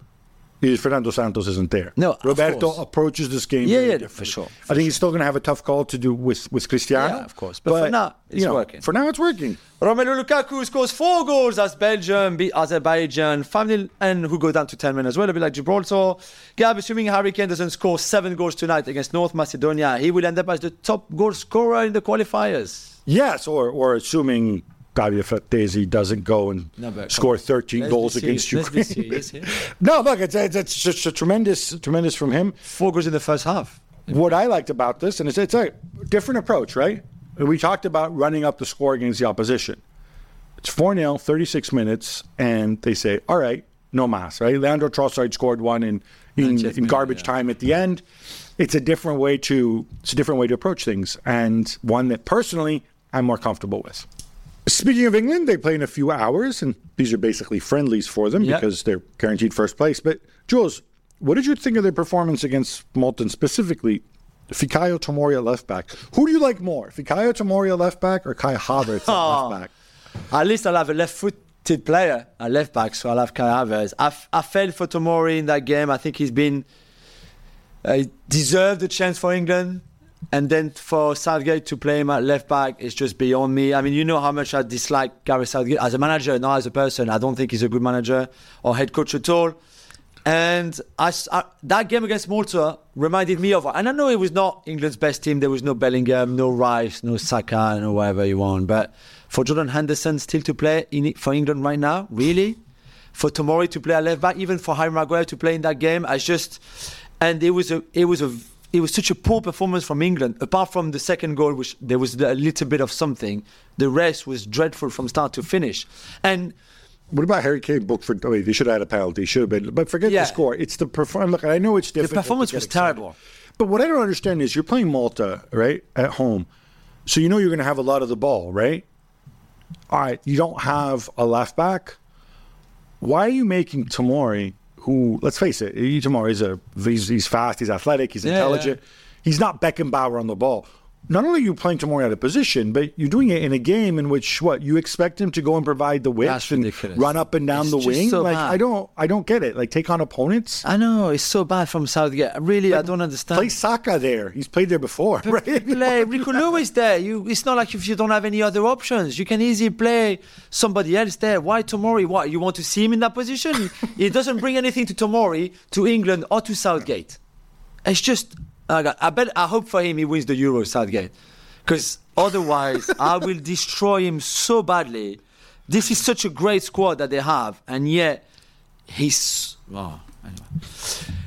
Is Fernando Santos isn't there. No, Roberto course. approaches this game. Yeah, yeah, for sure, I think he's still going to have a tough call to do with with Cristiano. Yeah, of course. But for now, it's you know, working. For now, it's working. Romelu Lukaku scores four goals as Belgium beat Azerbaijan 5 0 and who go down to 10 men as well, a bit like Gibraltar. Gab, assuming Harry Kane doesn't score seven goals tonight against North Macedonia, he will end up as the top goal scorer in the qualifiers. Yes, or or assuming Davide Frattesi doesn't go and No, score 13 Let's goals against serious. Let's be Ukraine. no, look, it's, it's it's just a tremendous tremendous from him. Four goals in the first half. What I liked about this, and it's, it's a different approach, right? We talked about running up the score against the opposition. It's 4 0, 36 minutes, and they say, all right, no mas, right? Leandro Trossard scored one in, in, in garbage yeah. time at the end. It's a different way to it's a different way to approach things, and one that personally I'm more comfortable with. Speaking of England, they play in a few hours, and these are basically friendlies for them Yeah. because they're guaranteed first place. But Jules, what did you think of their performance against Malton specifically? Fikayo Tomori left back. Who do you like more, Fikayo Tomori left back or Kai Havertz at Oh. left back? At least I'll have a left footed player at left back, so I'll have Kai Havertz. I, I felt for Tomori in that game. I think he's been. Uh, he deserved a chance for England. And then for Southgate to play him at left back is just beyond me. I mean, you know how much I dislike Gareth Southgate as a manager, not as a person. I don't think he's a good manager or head coach at all. And I, I- that game against Malta reminded me of, and I know it was not England's best team. There was no Bellingham, no Rice, no Saka, no whatever you want. But for Jordan Henderson still to play in, for England right now, really? for Tomori to play at left back, even for Harry Maguire to play in that game. I just and it was a it was a it was such a poor performance from England. Apart from the second goal, which there was a little bit of something, the rest was dreadful from start to finish. And What about Harry Kane booked for? I mean, they should have had a penalty. Should have been, but forget Yeah. the score. It's the performance. Look, I know it's different. the performance was excited. terrible. But what I don't understand is you're playing Malta, right, at home. So you know you're going to have a lot of the ball, right? All right, you don't have a left back. Why are you making Tomori, who, let's face it, he- is a he's, he's fast, he's athletic, he's Yeah, intelligent. He's not Beckenbauer on the ball. Not only are you playing Tomori out of position, but you're doing it in a game in which what you expect him to go and provide the width That's and ridiculous. run up and down It's the wing. so like bad. I don't, I don't get it. Like take on opponents. I know it's so bad from Southgate. Really, I don't understand. Play Saka there. He's played there before, right? play Rico Lewis there. You, it's not like if you don't have any other options. You can easily play somebody else there. Why Tomori? What you want to see him in that position? it doesn't bring anything to Tomori, to England, or to Southgate. It's just. I I bet. I hope for him he wins the Euro, Southgate, because otherwise I will destroy him so badly. This is such a great squad that they have, and yet he's. Oh, anyway.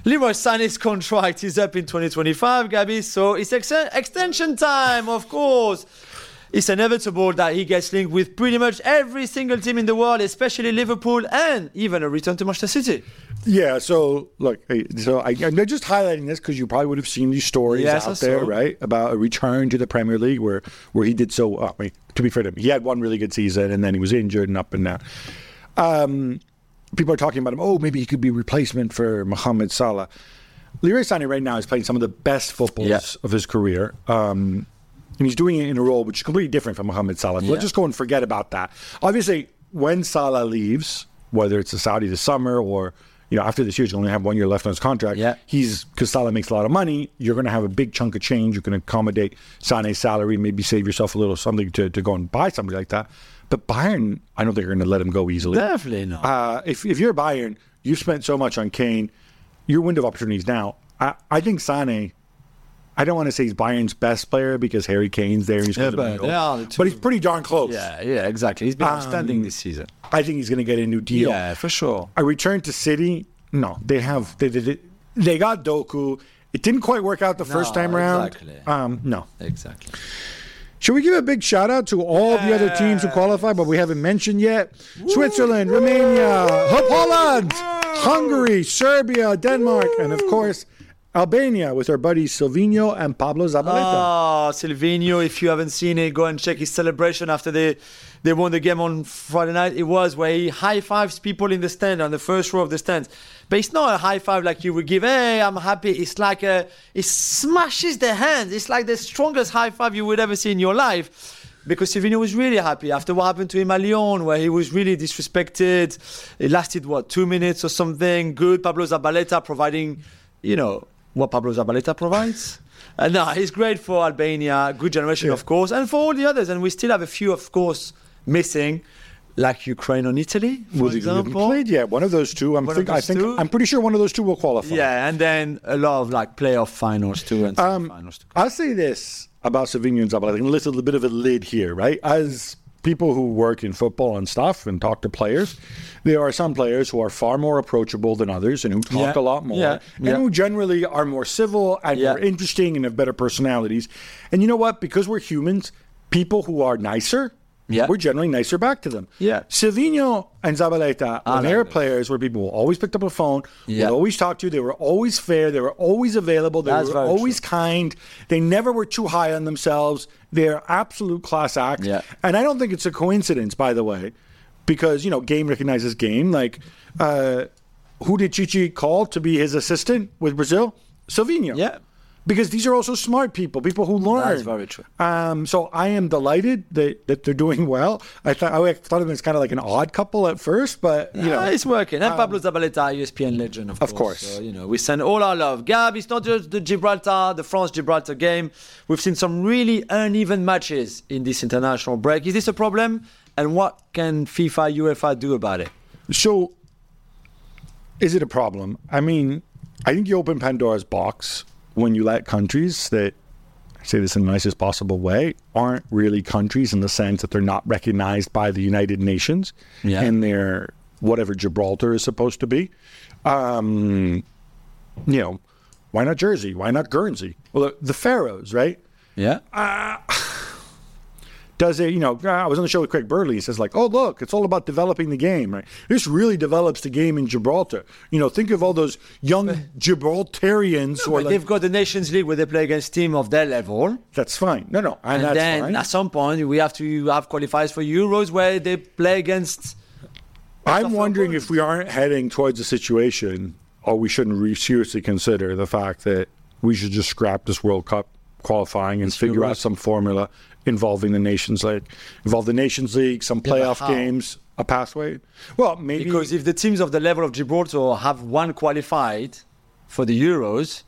Leroy Sané's contract is up in 2025, Gabi, so it's ex- extension time, of course. It's inevitable that he gets linked with pretty much every single team in the world, especially Liverpool, and even a return to Manchester City. Yeah. So look, so I, I'm just highlighting this because you probably would have seen these stories Yes, out there, right, about a return to the Premier League where where he did so. Uh, I mean, to be fair to him, he had one really good season and then he was injured and up and down. Um, people are talking about him. Oh, maybe he could be replacement for Mohamed Salah. Leroy Sané right now is playing some of the best footballs Yeah. of his career. Um, and he's doing it in a role which is completely different from Mohamed Salah. Yeah. Let's just go and forget about that. Obviously, when Salah leaves, whether it's the Saudi this summer or you know after this year, he's going to have one year left on his contract. Yeah. he's because Salah makes a lot of money. You're going to have a big chunk of change. You can accommodate Sané's salary, maybe save yourself a little something to, to go and buy somebody like that. But Bayern, I don't think you're going to let him go easily. Definitely not. Uh, if if you're Bayern, you've spent so much on Kane. Your window of opportunities now. I, I think Sané. I don't want to say he's Bayern's best player because Harry Kane's there and he's Yeah, but be they goal. are the two- But he's pretty darn close. yeah, yeah, exactly. He's been Um, outstanding this season. I think he's going to get a new deal. Yeah, for sure. A return to City. No, they have they they, they got Doku. It didn't quite work out the first time around. exactly. Um, no. Exactly. Should we give a big shout out to all the other teams who qualify, but we haven't mentioned yet? Switzerland, Romania, Holland, Hungary, Serbia, Denmark, and of course Albania with our buddies Sylvinho and Pablo Zabaleta. Oh, Sylvinho, if you haven't seen it, go and check his celebration after they, they won the game on Friday night. It was where he high fives people in the stand, on the first row of the stands. But it's not a high five like you would give, hey, I'm happy. It's like a, it smashes their hands. It's like the strongest high five you would ever see in your life. Because Sylvinho was really happy after what happened to him at Lyon, where he was really disrespected. It lasted, what, two minutes or something. Good. Pablo Zabaleta providing, you know, what Pablo Zabaleta provides. Uh, no, he's great for Albania, good generation, Yeah. of course, and for all the others. And we still have a few, of course, missing, like Ukraine or Italy, for Well, example. played yet. One of those two. I'm think, I think two? I'm pretty sure one of those two will qualify. Yeah, and then a lot of like playoff finals too, and Um, finals to come. I'll say this about Sylvinho and Zabaleta. a little bit of a lid here, right? As people who work in football and stuff and talk to players, there are some players who are far more approachable than others and who talk Yeah. a lot more Yeah. and Yeah. who generally are more civil and more interesting and have better personalities. And you know what? Because we're humans, people who are nicer. Yeah. We're generally nicer back to them. Yeah. Sylvinho and Zabaleta, ah, when like they're those. players where people always pick up a phone, Yeah. will always talk to you, they were always fair, they were always available, they That's were always kind. They never were too high on themselves. They're absolute class acts. Yeah. And I don't think it's a coincidence, by the way, because, you know, game recognizes game. Like, uh, who did Tite call to be his assistant with Brazil? Sylvinho. Yeah. Because these are also smart people, people who learn. That's very true. Um, so I am delighted that, that they're doing well. I thought I thought of them as kind of like an odd couple at first, but you know, Yeah, it's working. And Pablo Zabaleta, ESPN legend, of, Of course. So, you know, we send all our love. Gab, it's not just the Gibraltar, the France Gibraltar game. We've seen some really uneven matches in this international break. Is this a problem? And what can FIFA, UEFA do about it? So, is it a problem? I mean, I think you open Pandora's box when you let countries that I say this in the nicest possible way aren't really countries in the sense that they're not recognized by the United Nations Yeah. and they're whatever Gibraltar is supposed to be. Um, you know, why not Jersey? Why not Guernsey? Well, the, the Faroes, right? Yeah. Does it, you know, ah, I was on the show with Craig Burley. He says, like, oh, look, it's all about developing the game, right? This really develops the game in Gibraltar. You know, think of all those young Gibraltarians who are like, they've got the Nations League where they play against team of their level. that's fine. No, no, and, And then fine. at some point we have to have qualifiers for Euros where they play against I'm wondering if we aren't heading towards a situation, or we shouldn't re- seriously consider the fact that we should just scrap this World Cup qualifying and figure out some formula involving the Nations League, involve the Nations League, some playoff how? games, a pathway. Well, maybe because if the teams of the level of Gibraltar have one qualified for the Euros,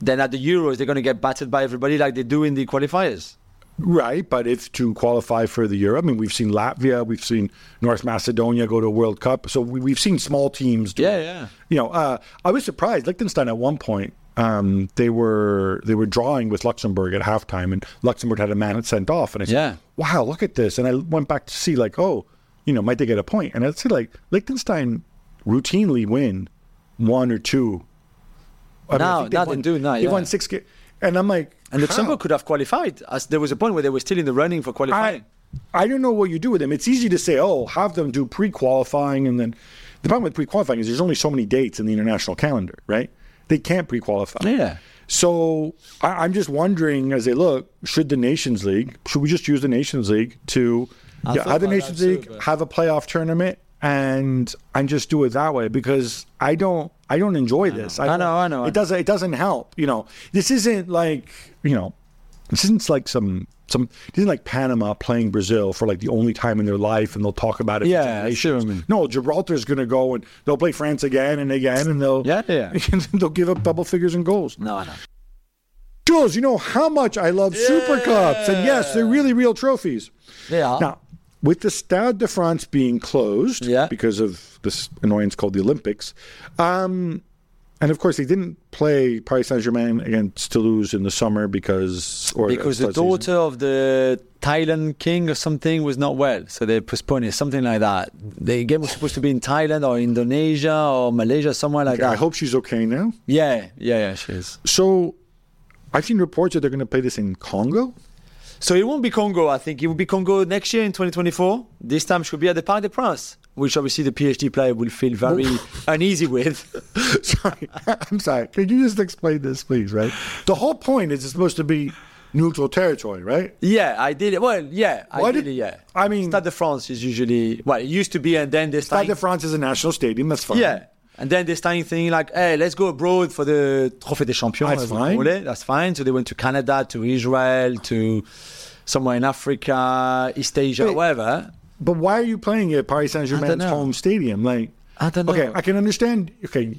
then at the Euros they're going to get battered by everybody like they do in the qualifiers. Right, but if to qualify for the Euro, I mean, we've seen Latvia, we've seen North Macedonia go to a World Cup, so we, we've seen small teams. Do Yeah, yeah. You know, uh, I was surprised. Liechtenstein at one point, um, they were they were drawing with Luxembourg at halftime, and Luxembourg had a man sent off, and I said, Yeah. "Wow, look at this!" And I went back to see, like, oh, you know, might they get a point? And I'd say, like, Liechtenstein routinely win one or two. I Now- think they've now they won- do now, They yeah. won six games, and I'm like, And? Luxembourg could have qualified. As there was a point where they were still in the running for qualifying. I, I don't know what you do with them. It's easy to say, oh, have them do pre-qualifying, and then the problem with pre-qualifying is there's only so many dates in the international calendar, right? They can't pre-qualify. Yeah. So I, I'm just wondering, as they look, should the Nations League, should we just use the Nations League to I yeah, have the Nations too, League, but- have a playoff tournament, and and just do it that way? Because I don't, I don't enjoy this. I don't- know, I know, I It doesn't, it doesn't help. You know, this isn't like, you know, this isn't like some some. Like Panama playing Brazil for like the only time in their life, and they'll talk about it. Yeah, I see what I generations. mean. No, Gibraltar's going to go and they'll play France again and again, and they'll Yeah, yeah. they'll give up double figures and goals. No, I know. Jules, you know how much I love Super Cups, and yes, they're really real trophies. They are. Now, with the Stade de France being closed Yeah. because of this annoyance called the Olympics, um, and of course they didn't play Paris Saint Germain against Toulouse in the summer because or because the season. daughter of the Thailand king or something was not well, so they postponed it, something like that. The game was supposed to be in Thailand or Indonesia or Malaysia, somewhere like I that. I hope she's okay now. Yeah, yeah, yeah, she is. So, I've seen reports that they're going to play this in Congo. So it won't be Congo. I think it will be Congo next year in 2024. This time she'll be at the Parc des Princes, which obviously the PSG player will feel very uneasy with. sorry, I'm sorry. Can you just explain this, please? Right. The whole point is it's supposed to be neutral territory, right? Yeah, ideally. Well, yeah, Why did- ideally, yeah. I mean- Stade de France is usually well, it used to be, and then they Stade de France is a national stadium. That's fine. Yeah. And then they started thinking like, hey, let's go abroad for the Trophée des Champions. That's fine. it. That's fine. So they went to Canada, to Israel, to somewhere in Africa, East Asia, Wait. whatever. But why are you playing at Paris Saint Germain's home stadium? Like, I don't know. okay, I can understand. Okay,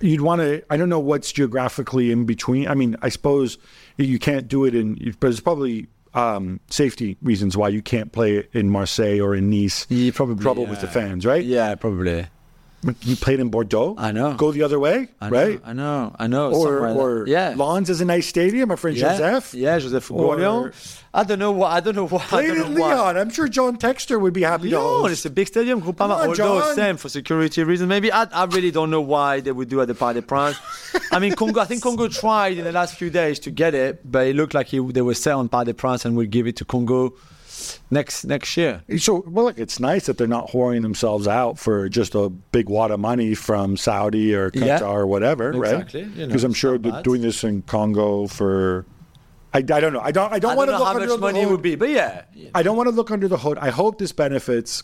you'd want to. I don't know what's geographically in between. I mean, I suppose you can't do it in, but there's probably um, safety reasons why you can't play it in Marseille or in Nice. Yeah, probably, trouble with the fans, right? Yeah, probably. You played in Bordeaux. I know. Go the other way, I right? Know, I know. I know. Or, like or yeah. Lens is a nice stadium. My friend yeah. Joseph Yeah, Joseph Or-. I don't know what. I don't know what. I played in why. I'm sure John Textor would be happy to Lyon, host. it's a big stadium, Groupama. Although John. same for security reasons, maybe I, I really don't know why they would do at the Parc des Princes. I mean, Congo. I think Congo tried in the last few days to get it, but it looked like he, they were set on Parc des Princes and would give it to Congo next next year. So, well, look, it's nice that they're not whoring themselves out for just a big wad of money from Saudi or Qatar Yeah. or whatever, Exactly. right? You know, Because I'm sure they're doing this in Congo for. I, I don't know. I don't. I don't I want don't to know look how under much the money hood. would be, but yeah, I don't want to look under the hood. I hope this benefits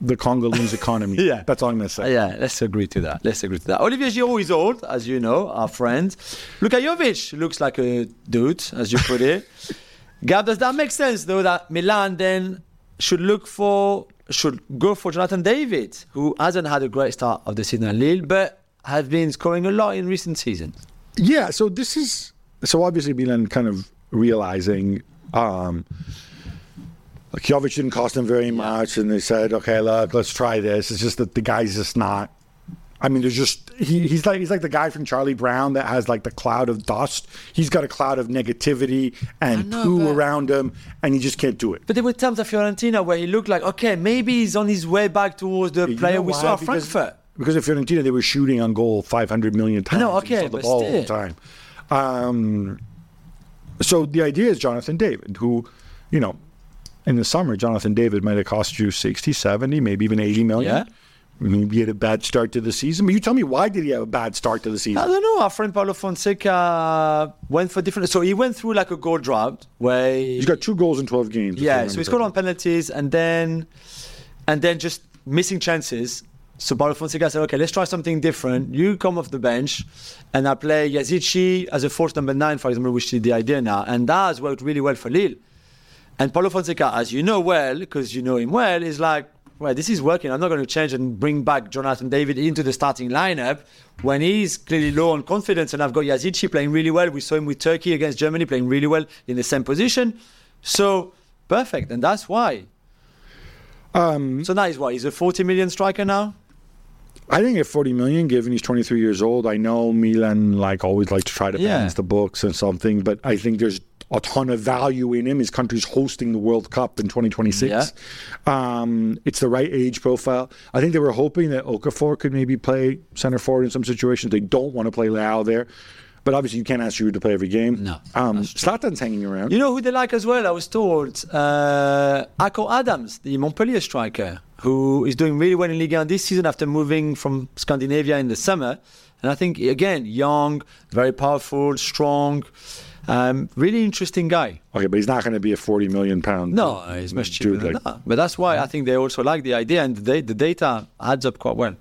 the Congolese economy. Yeah. that's all I'm going to say. Uh, yeah. Let's agree to that. Let's agree to that. Olivier Giroud is old, as you know, our friend. Luka Jovic looks like a dude, as you put it. Gab, does that make sense though? That Milan then should look for should go for Jonathan David, who hasn't had a great start of the season at Lille, but has been scoring a lot in recent seasons. Yeah, so this is so obviously Milan kind of realizing um like Jovic didn't cost them very much and they said, Okay, look, let's try this. It's just that the guy's just not I mean, there's just he, he's like he's like the guy from Charlie Brown that has like the cloud of dust. He's got a cloud of negativity and know, poo but- around him, and he just can't do it. But there were times at Fiorentina where he looked like, okay, maybe he's on his way back towards the You player know we why? saw at Because- Frankfurt. Because at Fiorentina, they were shooting on goal 500 million times. know, and okay, saw the but ball all the still. time. Um, so the idea is Jonathan David, who, you know, in the summer, Jonathan David might have cost you 60, 70, maybe even 80 million. Yeah. Maybe he had a bad start to the season. But you tell me, why did he have a bad start to the season? I don't know. Our friend Paulo Fonseca went for different. So he went through like a goal drought where He's got two goals in 12 games. yeah, so he scored on penalties and then and then just missing chances. So Paulo Fonseca said, okay, let's try something different. You come off the bench and I play Yazici as a force number nine, for example, which is the idea now. And that has worked really well for Lille. And Paulo Fonseca, as you know well, because you know him well, is like, well, this is working. I'm not going to change and bring back Jonathan David into the starting lineup when he's clearly low on confidence. And I've got Yazici playing really well. We saw him with Turkey against Germany playing really well in the same position. So perfect. And that's why. Um, So now he's what? He's a 40 million striker now? I think at 40 million, given he's 23 years old, I know Milan like always like to try to Yeah. balance the books and something, but I think there's a ton of value in him. His country's hosting the World Cup in 2026. Yeah. Um, it's the right age profile. I think they were hoping that Okafor could maybe play center forward in some situations. They don't want to play Leao there, but obviously you can't ask Giroud to play every game. No, um. Zlatan's hanging around. You know who they like as well? I was told uh, Akor Adams, the Montpellier striker, who is doing really well in Ligue 1 this season after moving from Scandinavia in the summer. And I think again, young, very powerful, strong, um, really interesting guy. okay, but he's not going to be a 40 million pound. No, he's much cheaper than like- that. But that's why I think they also like the idea, and the, the data adds up quite well.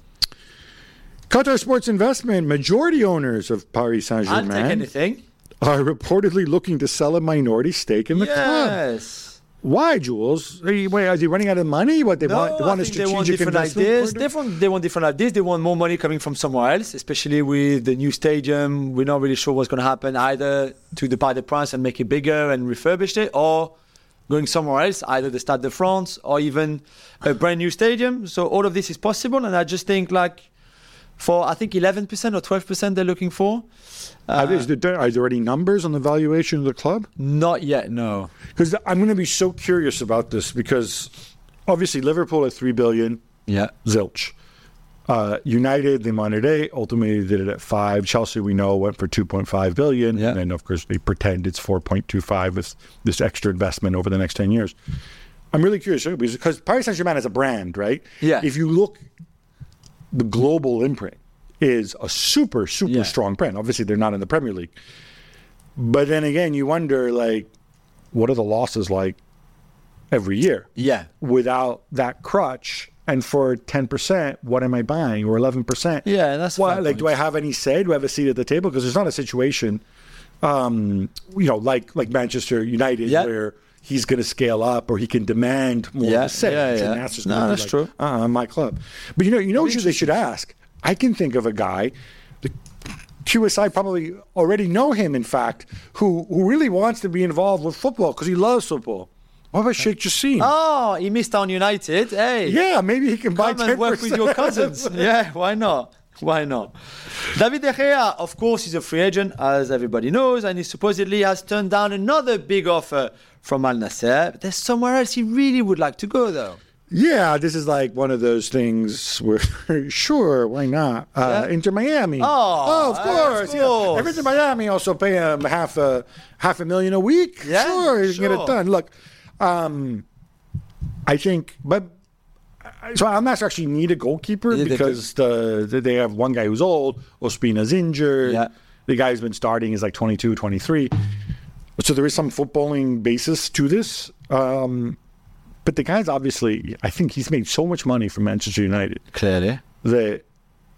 Qatar Sports Investment, majority owners of Paris Saint I'll take Germain, anything. are reportedly looking to sell a minority stake in the club. yes. Why, Jules? Are you, wait, he running out of money? What they No, want? They want I a think they strategic want different investment ideas. They want, they want different ideas. They want more money coming from somewhere else, especially with the new stadium. We're not really sure what's going to happen either to the buy the price and make it bigger and refurbish it, or going somewhere else, either the Stade de France or even a brand new stadium. So all of this is possible, and I just think like for I think 11% or 12% they're looking for. Are Uh, there, is there- are there any numbers on the valuation of the club? not yet, no. Because I'm going to be so curious about this because obviously Liverpool at three billion, Yeah. zilch. Uh, United they wanted eight, ultimately they did it at five. Chelsea we know went for two point five billion, Yeah. and then of course they pretend it's four point two five with this extra investment over the next ten years. I'm really curious because because Paris Saint Germain is a brand, right? Yeah. If you look, the global imprint is a super super Yeah. strong brand. Obviously they're not in the Premier League, but then again you wonder like, what are the losses like every year? Yeah. without that crutch. And for ten percent, what am I buying? Or eleven percent? Yeah, that's why. Like, do. I have any say? Do I have a seat at the table? Because there's not a situation, um, you know, like like Manchester United, Yeah. where he's going to scale up or he can demand more Yeah, of a say. yeah, And yeah. that's No, that's like, true. Uh, my club. But you know, you know what they should ask. I can think of a guy. The QSI probably already know him. In fact, who who really wants to be involved with football because he loves football. What about Sheikh Jassim? Oh, he missed on United. Hey. Yeah, maybe he can buy Come and work with your cousins. yeah, why not? Why not? David De Gea, of course, is a free agent, as everybody knows, and he supposedly has turned down another big offer from Al Nassr. But there's somewhere else he really would like to go, though. Yeah, this is like one of those things where, sure, why not? Uh, Yeah. Inter Miami. Oh, of of course. Yeah. course. If Inter Miami also pay him half a half a million a week, Yeah, sure, he can get it done. Look, um, I think, but so Al Nassr actually need a goalkeeper Yeah, because the, the- they have one guy who's old, Ospina's injured. Yeah. The guy who's been starting is like 22, 23. So there is some footballing basis to this. Um, but the guy's obviously, I think he's made so much money from Manchester United Clearly. that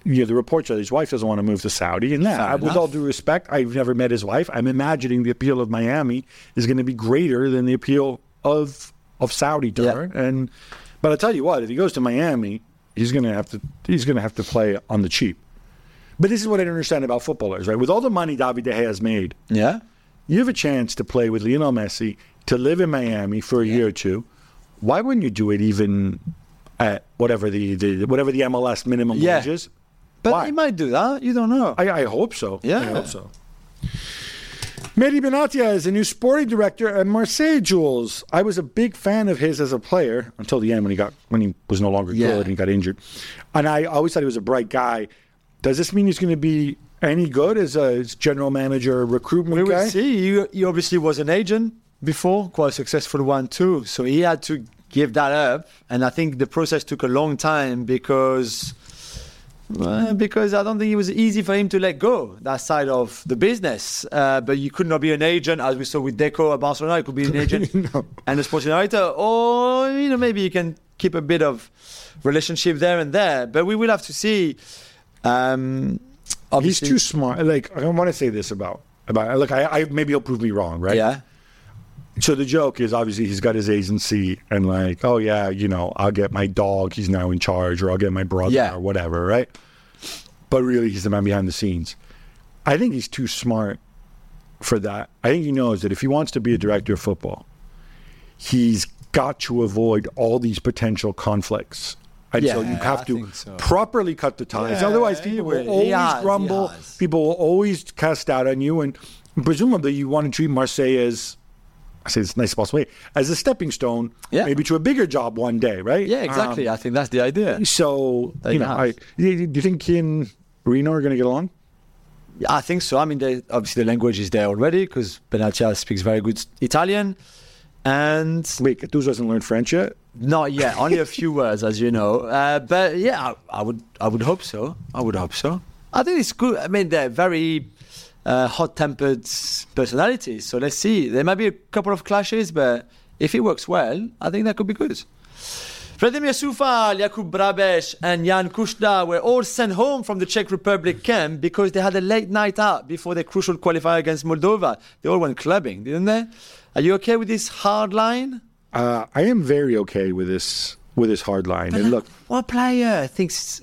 you know, the reports are his wife doesn't want to move to Saudi. And that, with all due respect, I've never met his wife. I'm imagining the appeal of Miami is going to be greater than the appeal of of Saudi to Yeah. her. And but I tell you what, if he goes to Miami, he's going to have to he's to have to play on the cheap. But this is what I don't understand about footballers, right? With all the money David De Gea has made, Yeah? you have a chance to play with Lionel Messi, to live in Miami for a year or two. Why wouldn't you do it even at whatever the, the whatever the MLS minimum Yeah. wage is? But Why? he might do that. You don't know. I, I hope so. Yeah. I hope so. Mehdi Benatia is a new sporting director at Marseille, Jules. I was a big fan of his as a player until the end when he got when he was no longer Yeah. good and he got injured. And I always thought he was a bright guy. Does this mean he's going to be any good as a as general manager, recruitment we guy? will see. He, he obviously was an agent before, quite a successful one too. So he had to give that up, and I think the process took a long time because. Uh, because I don't think it was easy for him to let go that side of the business. Uh, but you could not be an agent, as we saw with Deco at Barcelona. You could be an agent No. and a sporting director, or you know maybe you can keep a bit of relationship there and there. But we will have to see. Um, He's too smart. Like I don't want to say this about about look. I, I maybe he'll prove me wrong, right? yeah. So the joke is obviously he's got his agency and like, oh yeah, you know, I'll get my dog. He's now in charge, or I'll get my brother, Yeah. or whatever, right? But really, he's the man behind the scenes. I think he's too smart for that. I think he knows that if he wants to be a director of football, he's got to avoid all these potential conflicts. And so you have I to so. properly cut the ties. Yeah, Otherwise, people will. will always has, grumble. People will always cast out on you. And presumably, you want to treat Marseille as, I say this nice possible way, as a stepping stone, Yeah. maybe to a bigger job one day, right? Yeah, exactly. I think that's the idea. Um, so, They you know. I, do you think he and Rino are going to get along? Yeah, I think so. I mean, they, obviously the language is there already because Benatia speaks very good Italian, and Wait, Gattuso hasn't learned French yet? not yet, only a few words, as you know. Uh, but yeah, I, I would, I would hope so. I would hope so. I think it's good. I mean, they're very uh, hot-tempered personalities. So let's see. There might be a couple of clashes, but if it works well, I think that could be good. Vladimir Coufal, Jakub Brabec, and Jan Kuchta were all sent home from the Czech Republic camp because they had a late night out before the crucial qualifier against Moldova. They all went clubbing, didn't they? Are you okay with this hard line? Uh, I am very okay with this with this hard line. And look, What player thinks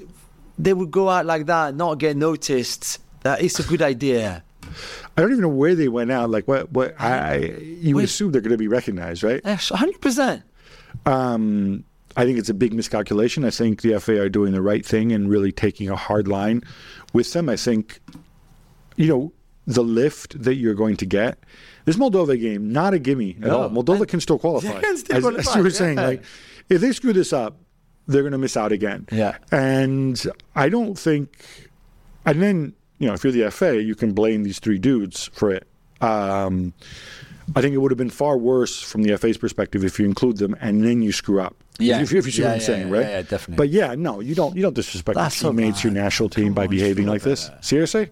they would go out like that, not get noticed? That is a good idea. I don't even know where they went out. Like what? What? I, I you would Wait. assume they're going to be recognized, right? Yes, 100%. Um, I think it's a big miscalculation. I think the FA are doing the right thing and really taking a hard line with them. I think, you know, the lift that you're going to get. This Moldova game, not a gimme at No. all. Moldova can still qualify. Can still as, qualify, as you were saying, yeah. like if they screw this up, they're going to miss out again. Yeah. And I don't think, and then you know, if you're the FA, you can blame these three dudes for it. Um, I think it would have been far worse from the FA's perspective if you include them and then you screw up. Yeah. If, if you see Yeah, what I'm yeah, saying, yeah, right? yeah, definitely. But yeah, no, you don't. You don't disrespect That's your so your national team Come by on, behaving like this. that. Seriously.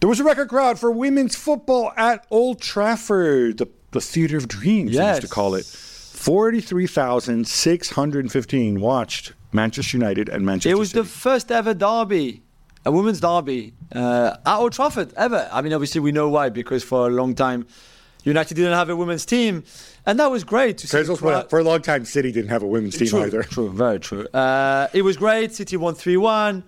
There was a record crowd for women's football at Old Trafford, the, the theater of dreams, they used to call it. 43,615 watched Manchester United and Manchester It was City. the first ever derby, a women's derby uh, at Old Trafford ever. I mean, obviously we know why because for a long time United didn't have a women's team, and that was great to see. For, a long time, City didn't have a women's team true, either. True, very true. Uh, it was great. City won 3 1.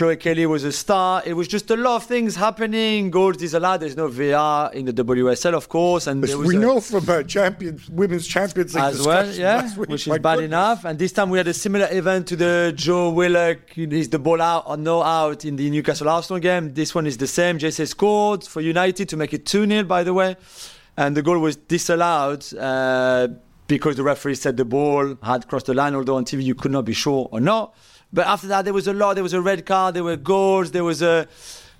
Chloe Kelly was a star. It was just a lot of things happening. Goals disallowed. There's no VAR in the WSL, of course. And there was we know from uh, champions, women's champions League as well, yeah, which my is bad goodness. enough. And this time we had a similar event to the Joe Willock, is the ball out or no out in the Newcastle Arsenal game. This one is the same. Geyse scored for United to make it 2 0, by the way. And the goal was disallowed uh, because the referee said the ball had crossed the line, although on TV you could not be sure or not. But after that, there was a lot. There was a red card, there were goals, there was a.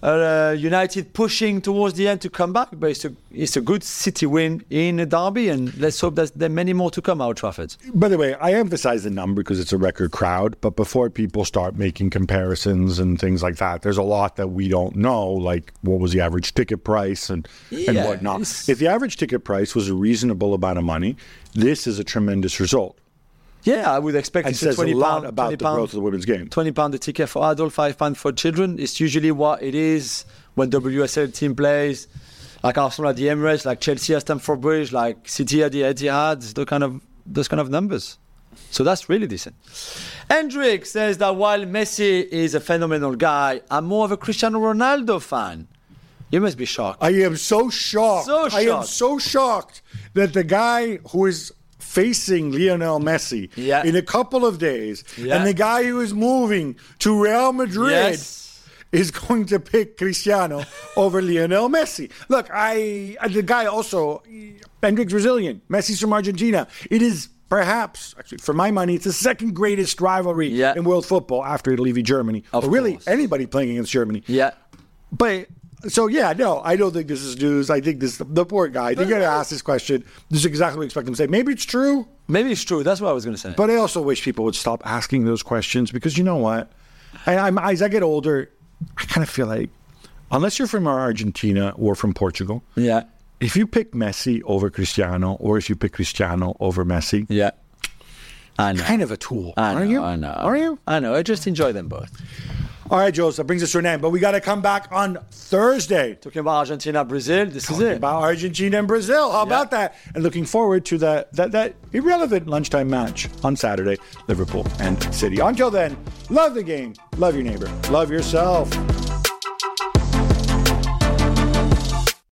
Uh, United pushing towards the end to come back, but it's a it's a good City win in a derby, and let's hope that there are many more to come. Old Trafford. By the way, I emphasize the number because it's a record crowd. But before people start making comparisons and things like that, there's a lot that we don't know, like what was the average ticket price and, and Yeah, whatnot. it's- If the average ticket price was a reasonable amount of money, this is a tremendous result. Yeah, I would expect a says a twenty lot pound, about 20 the pound, growth of the women's game. Twenty pound a ticket for adult, five pound for children. It's usually what it is when WSL team plays, like Arsenal at the Emirates, like Chelsea at Stamford Bridge, like City at the Etihad. Those kind of those kind of numbers. So that's really decent. Endrick says that while Messi is a phenomenal guy, I'm more of a Cristiano Ronaldo fan. You must be shocked. I am so shocked. So shocked. I am so shocked that the guy who is facing Lionel Messi Yeah. in a couple of days, Yeah. and the guy who is moving to Real Madrid Yes. is going to pick Cristiano over Lionel Messi. Look, I uh, the guy also Endrick's Brazilian, Messi's from Argentina. It is perhaps actually for my money, it's the second greatest rivalry Yeah. in world football after Italy v Germany. Of or really course. anybody playing against Germany. Yeah. But so yeah, no, I don't think this is news. I think this the poor guy. They're gonna uh, ask this question. This is exactly what I expect him to say. Maybe it's true, Maybe it's true. That's what I was going to say. but I also wish people would stop asking those questions because you know what? I, I'm as I get older, I kind of feel like unless you're from Argentina or from Portugal, yeah. if you pick Messi over Cristiano or if you pick Cristiano over Messi, Yeah. I know. kind of a tool, I know, aren't you? I know. Are you? I know. I just enjoy them both. All right, Jules, that brings us to an end. But we got to come back on Thursday Talking about Argentina, Brazil, this is it. about Argentina and Brazil. How about that? And looking forward to that, that that irrelevant lunchtime match on Saturday, Liverpool and City. Until then, love the game, love your neighbor, love yourself.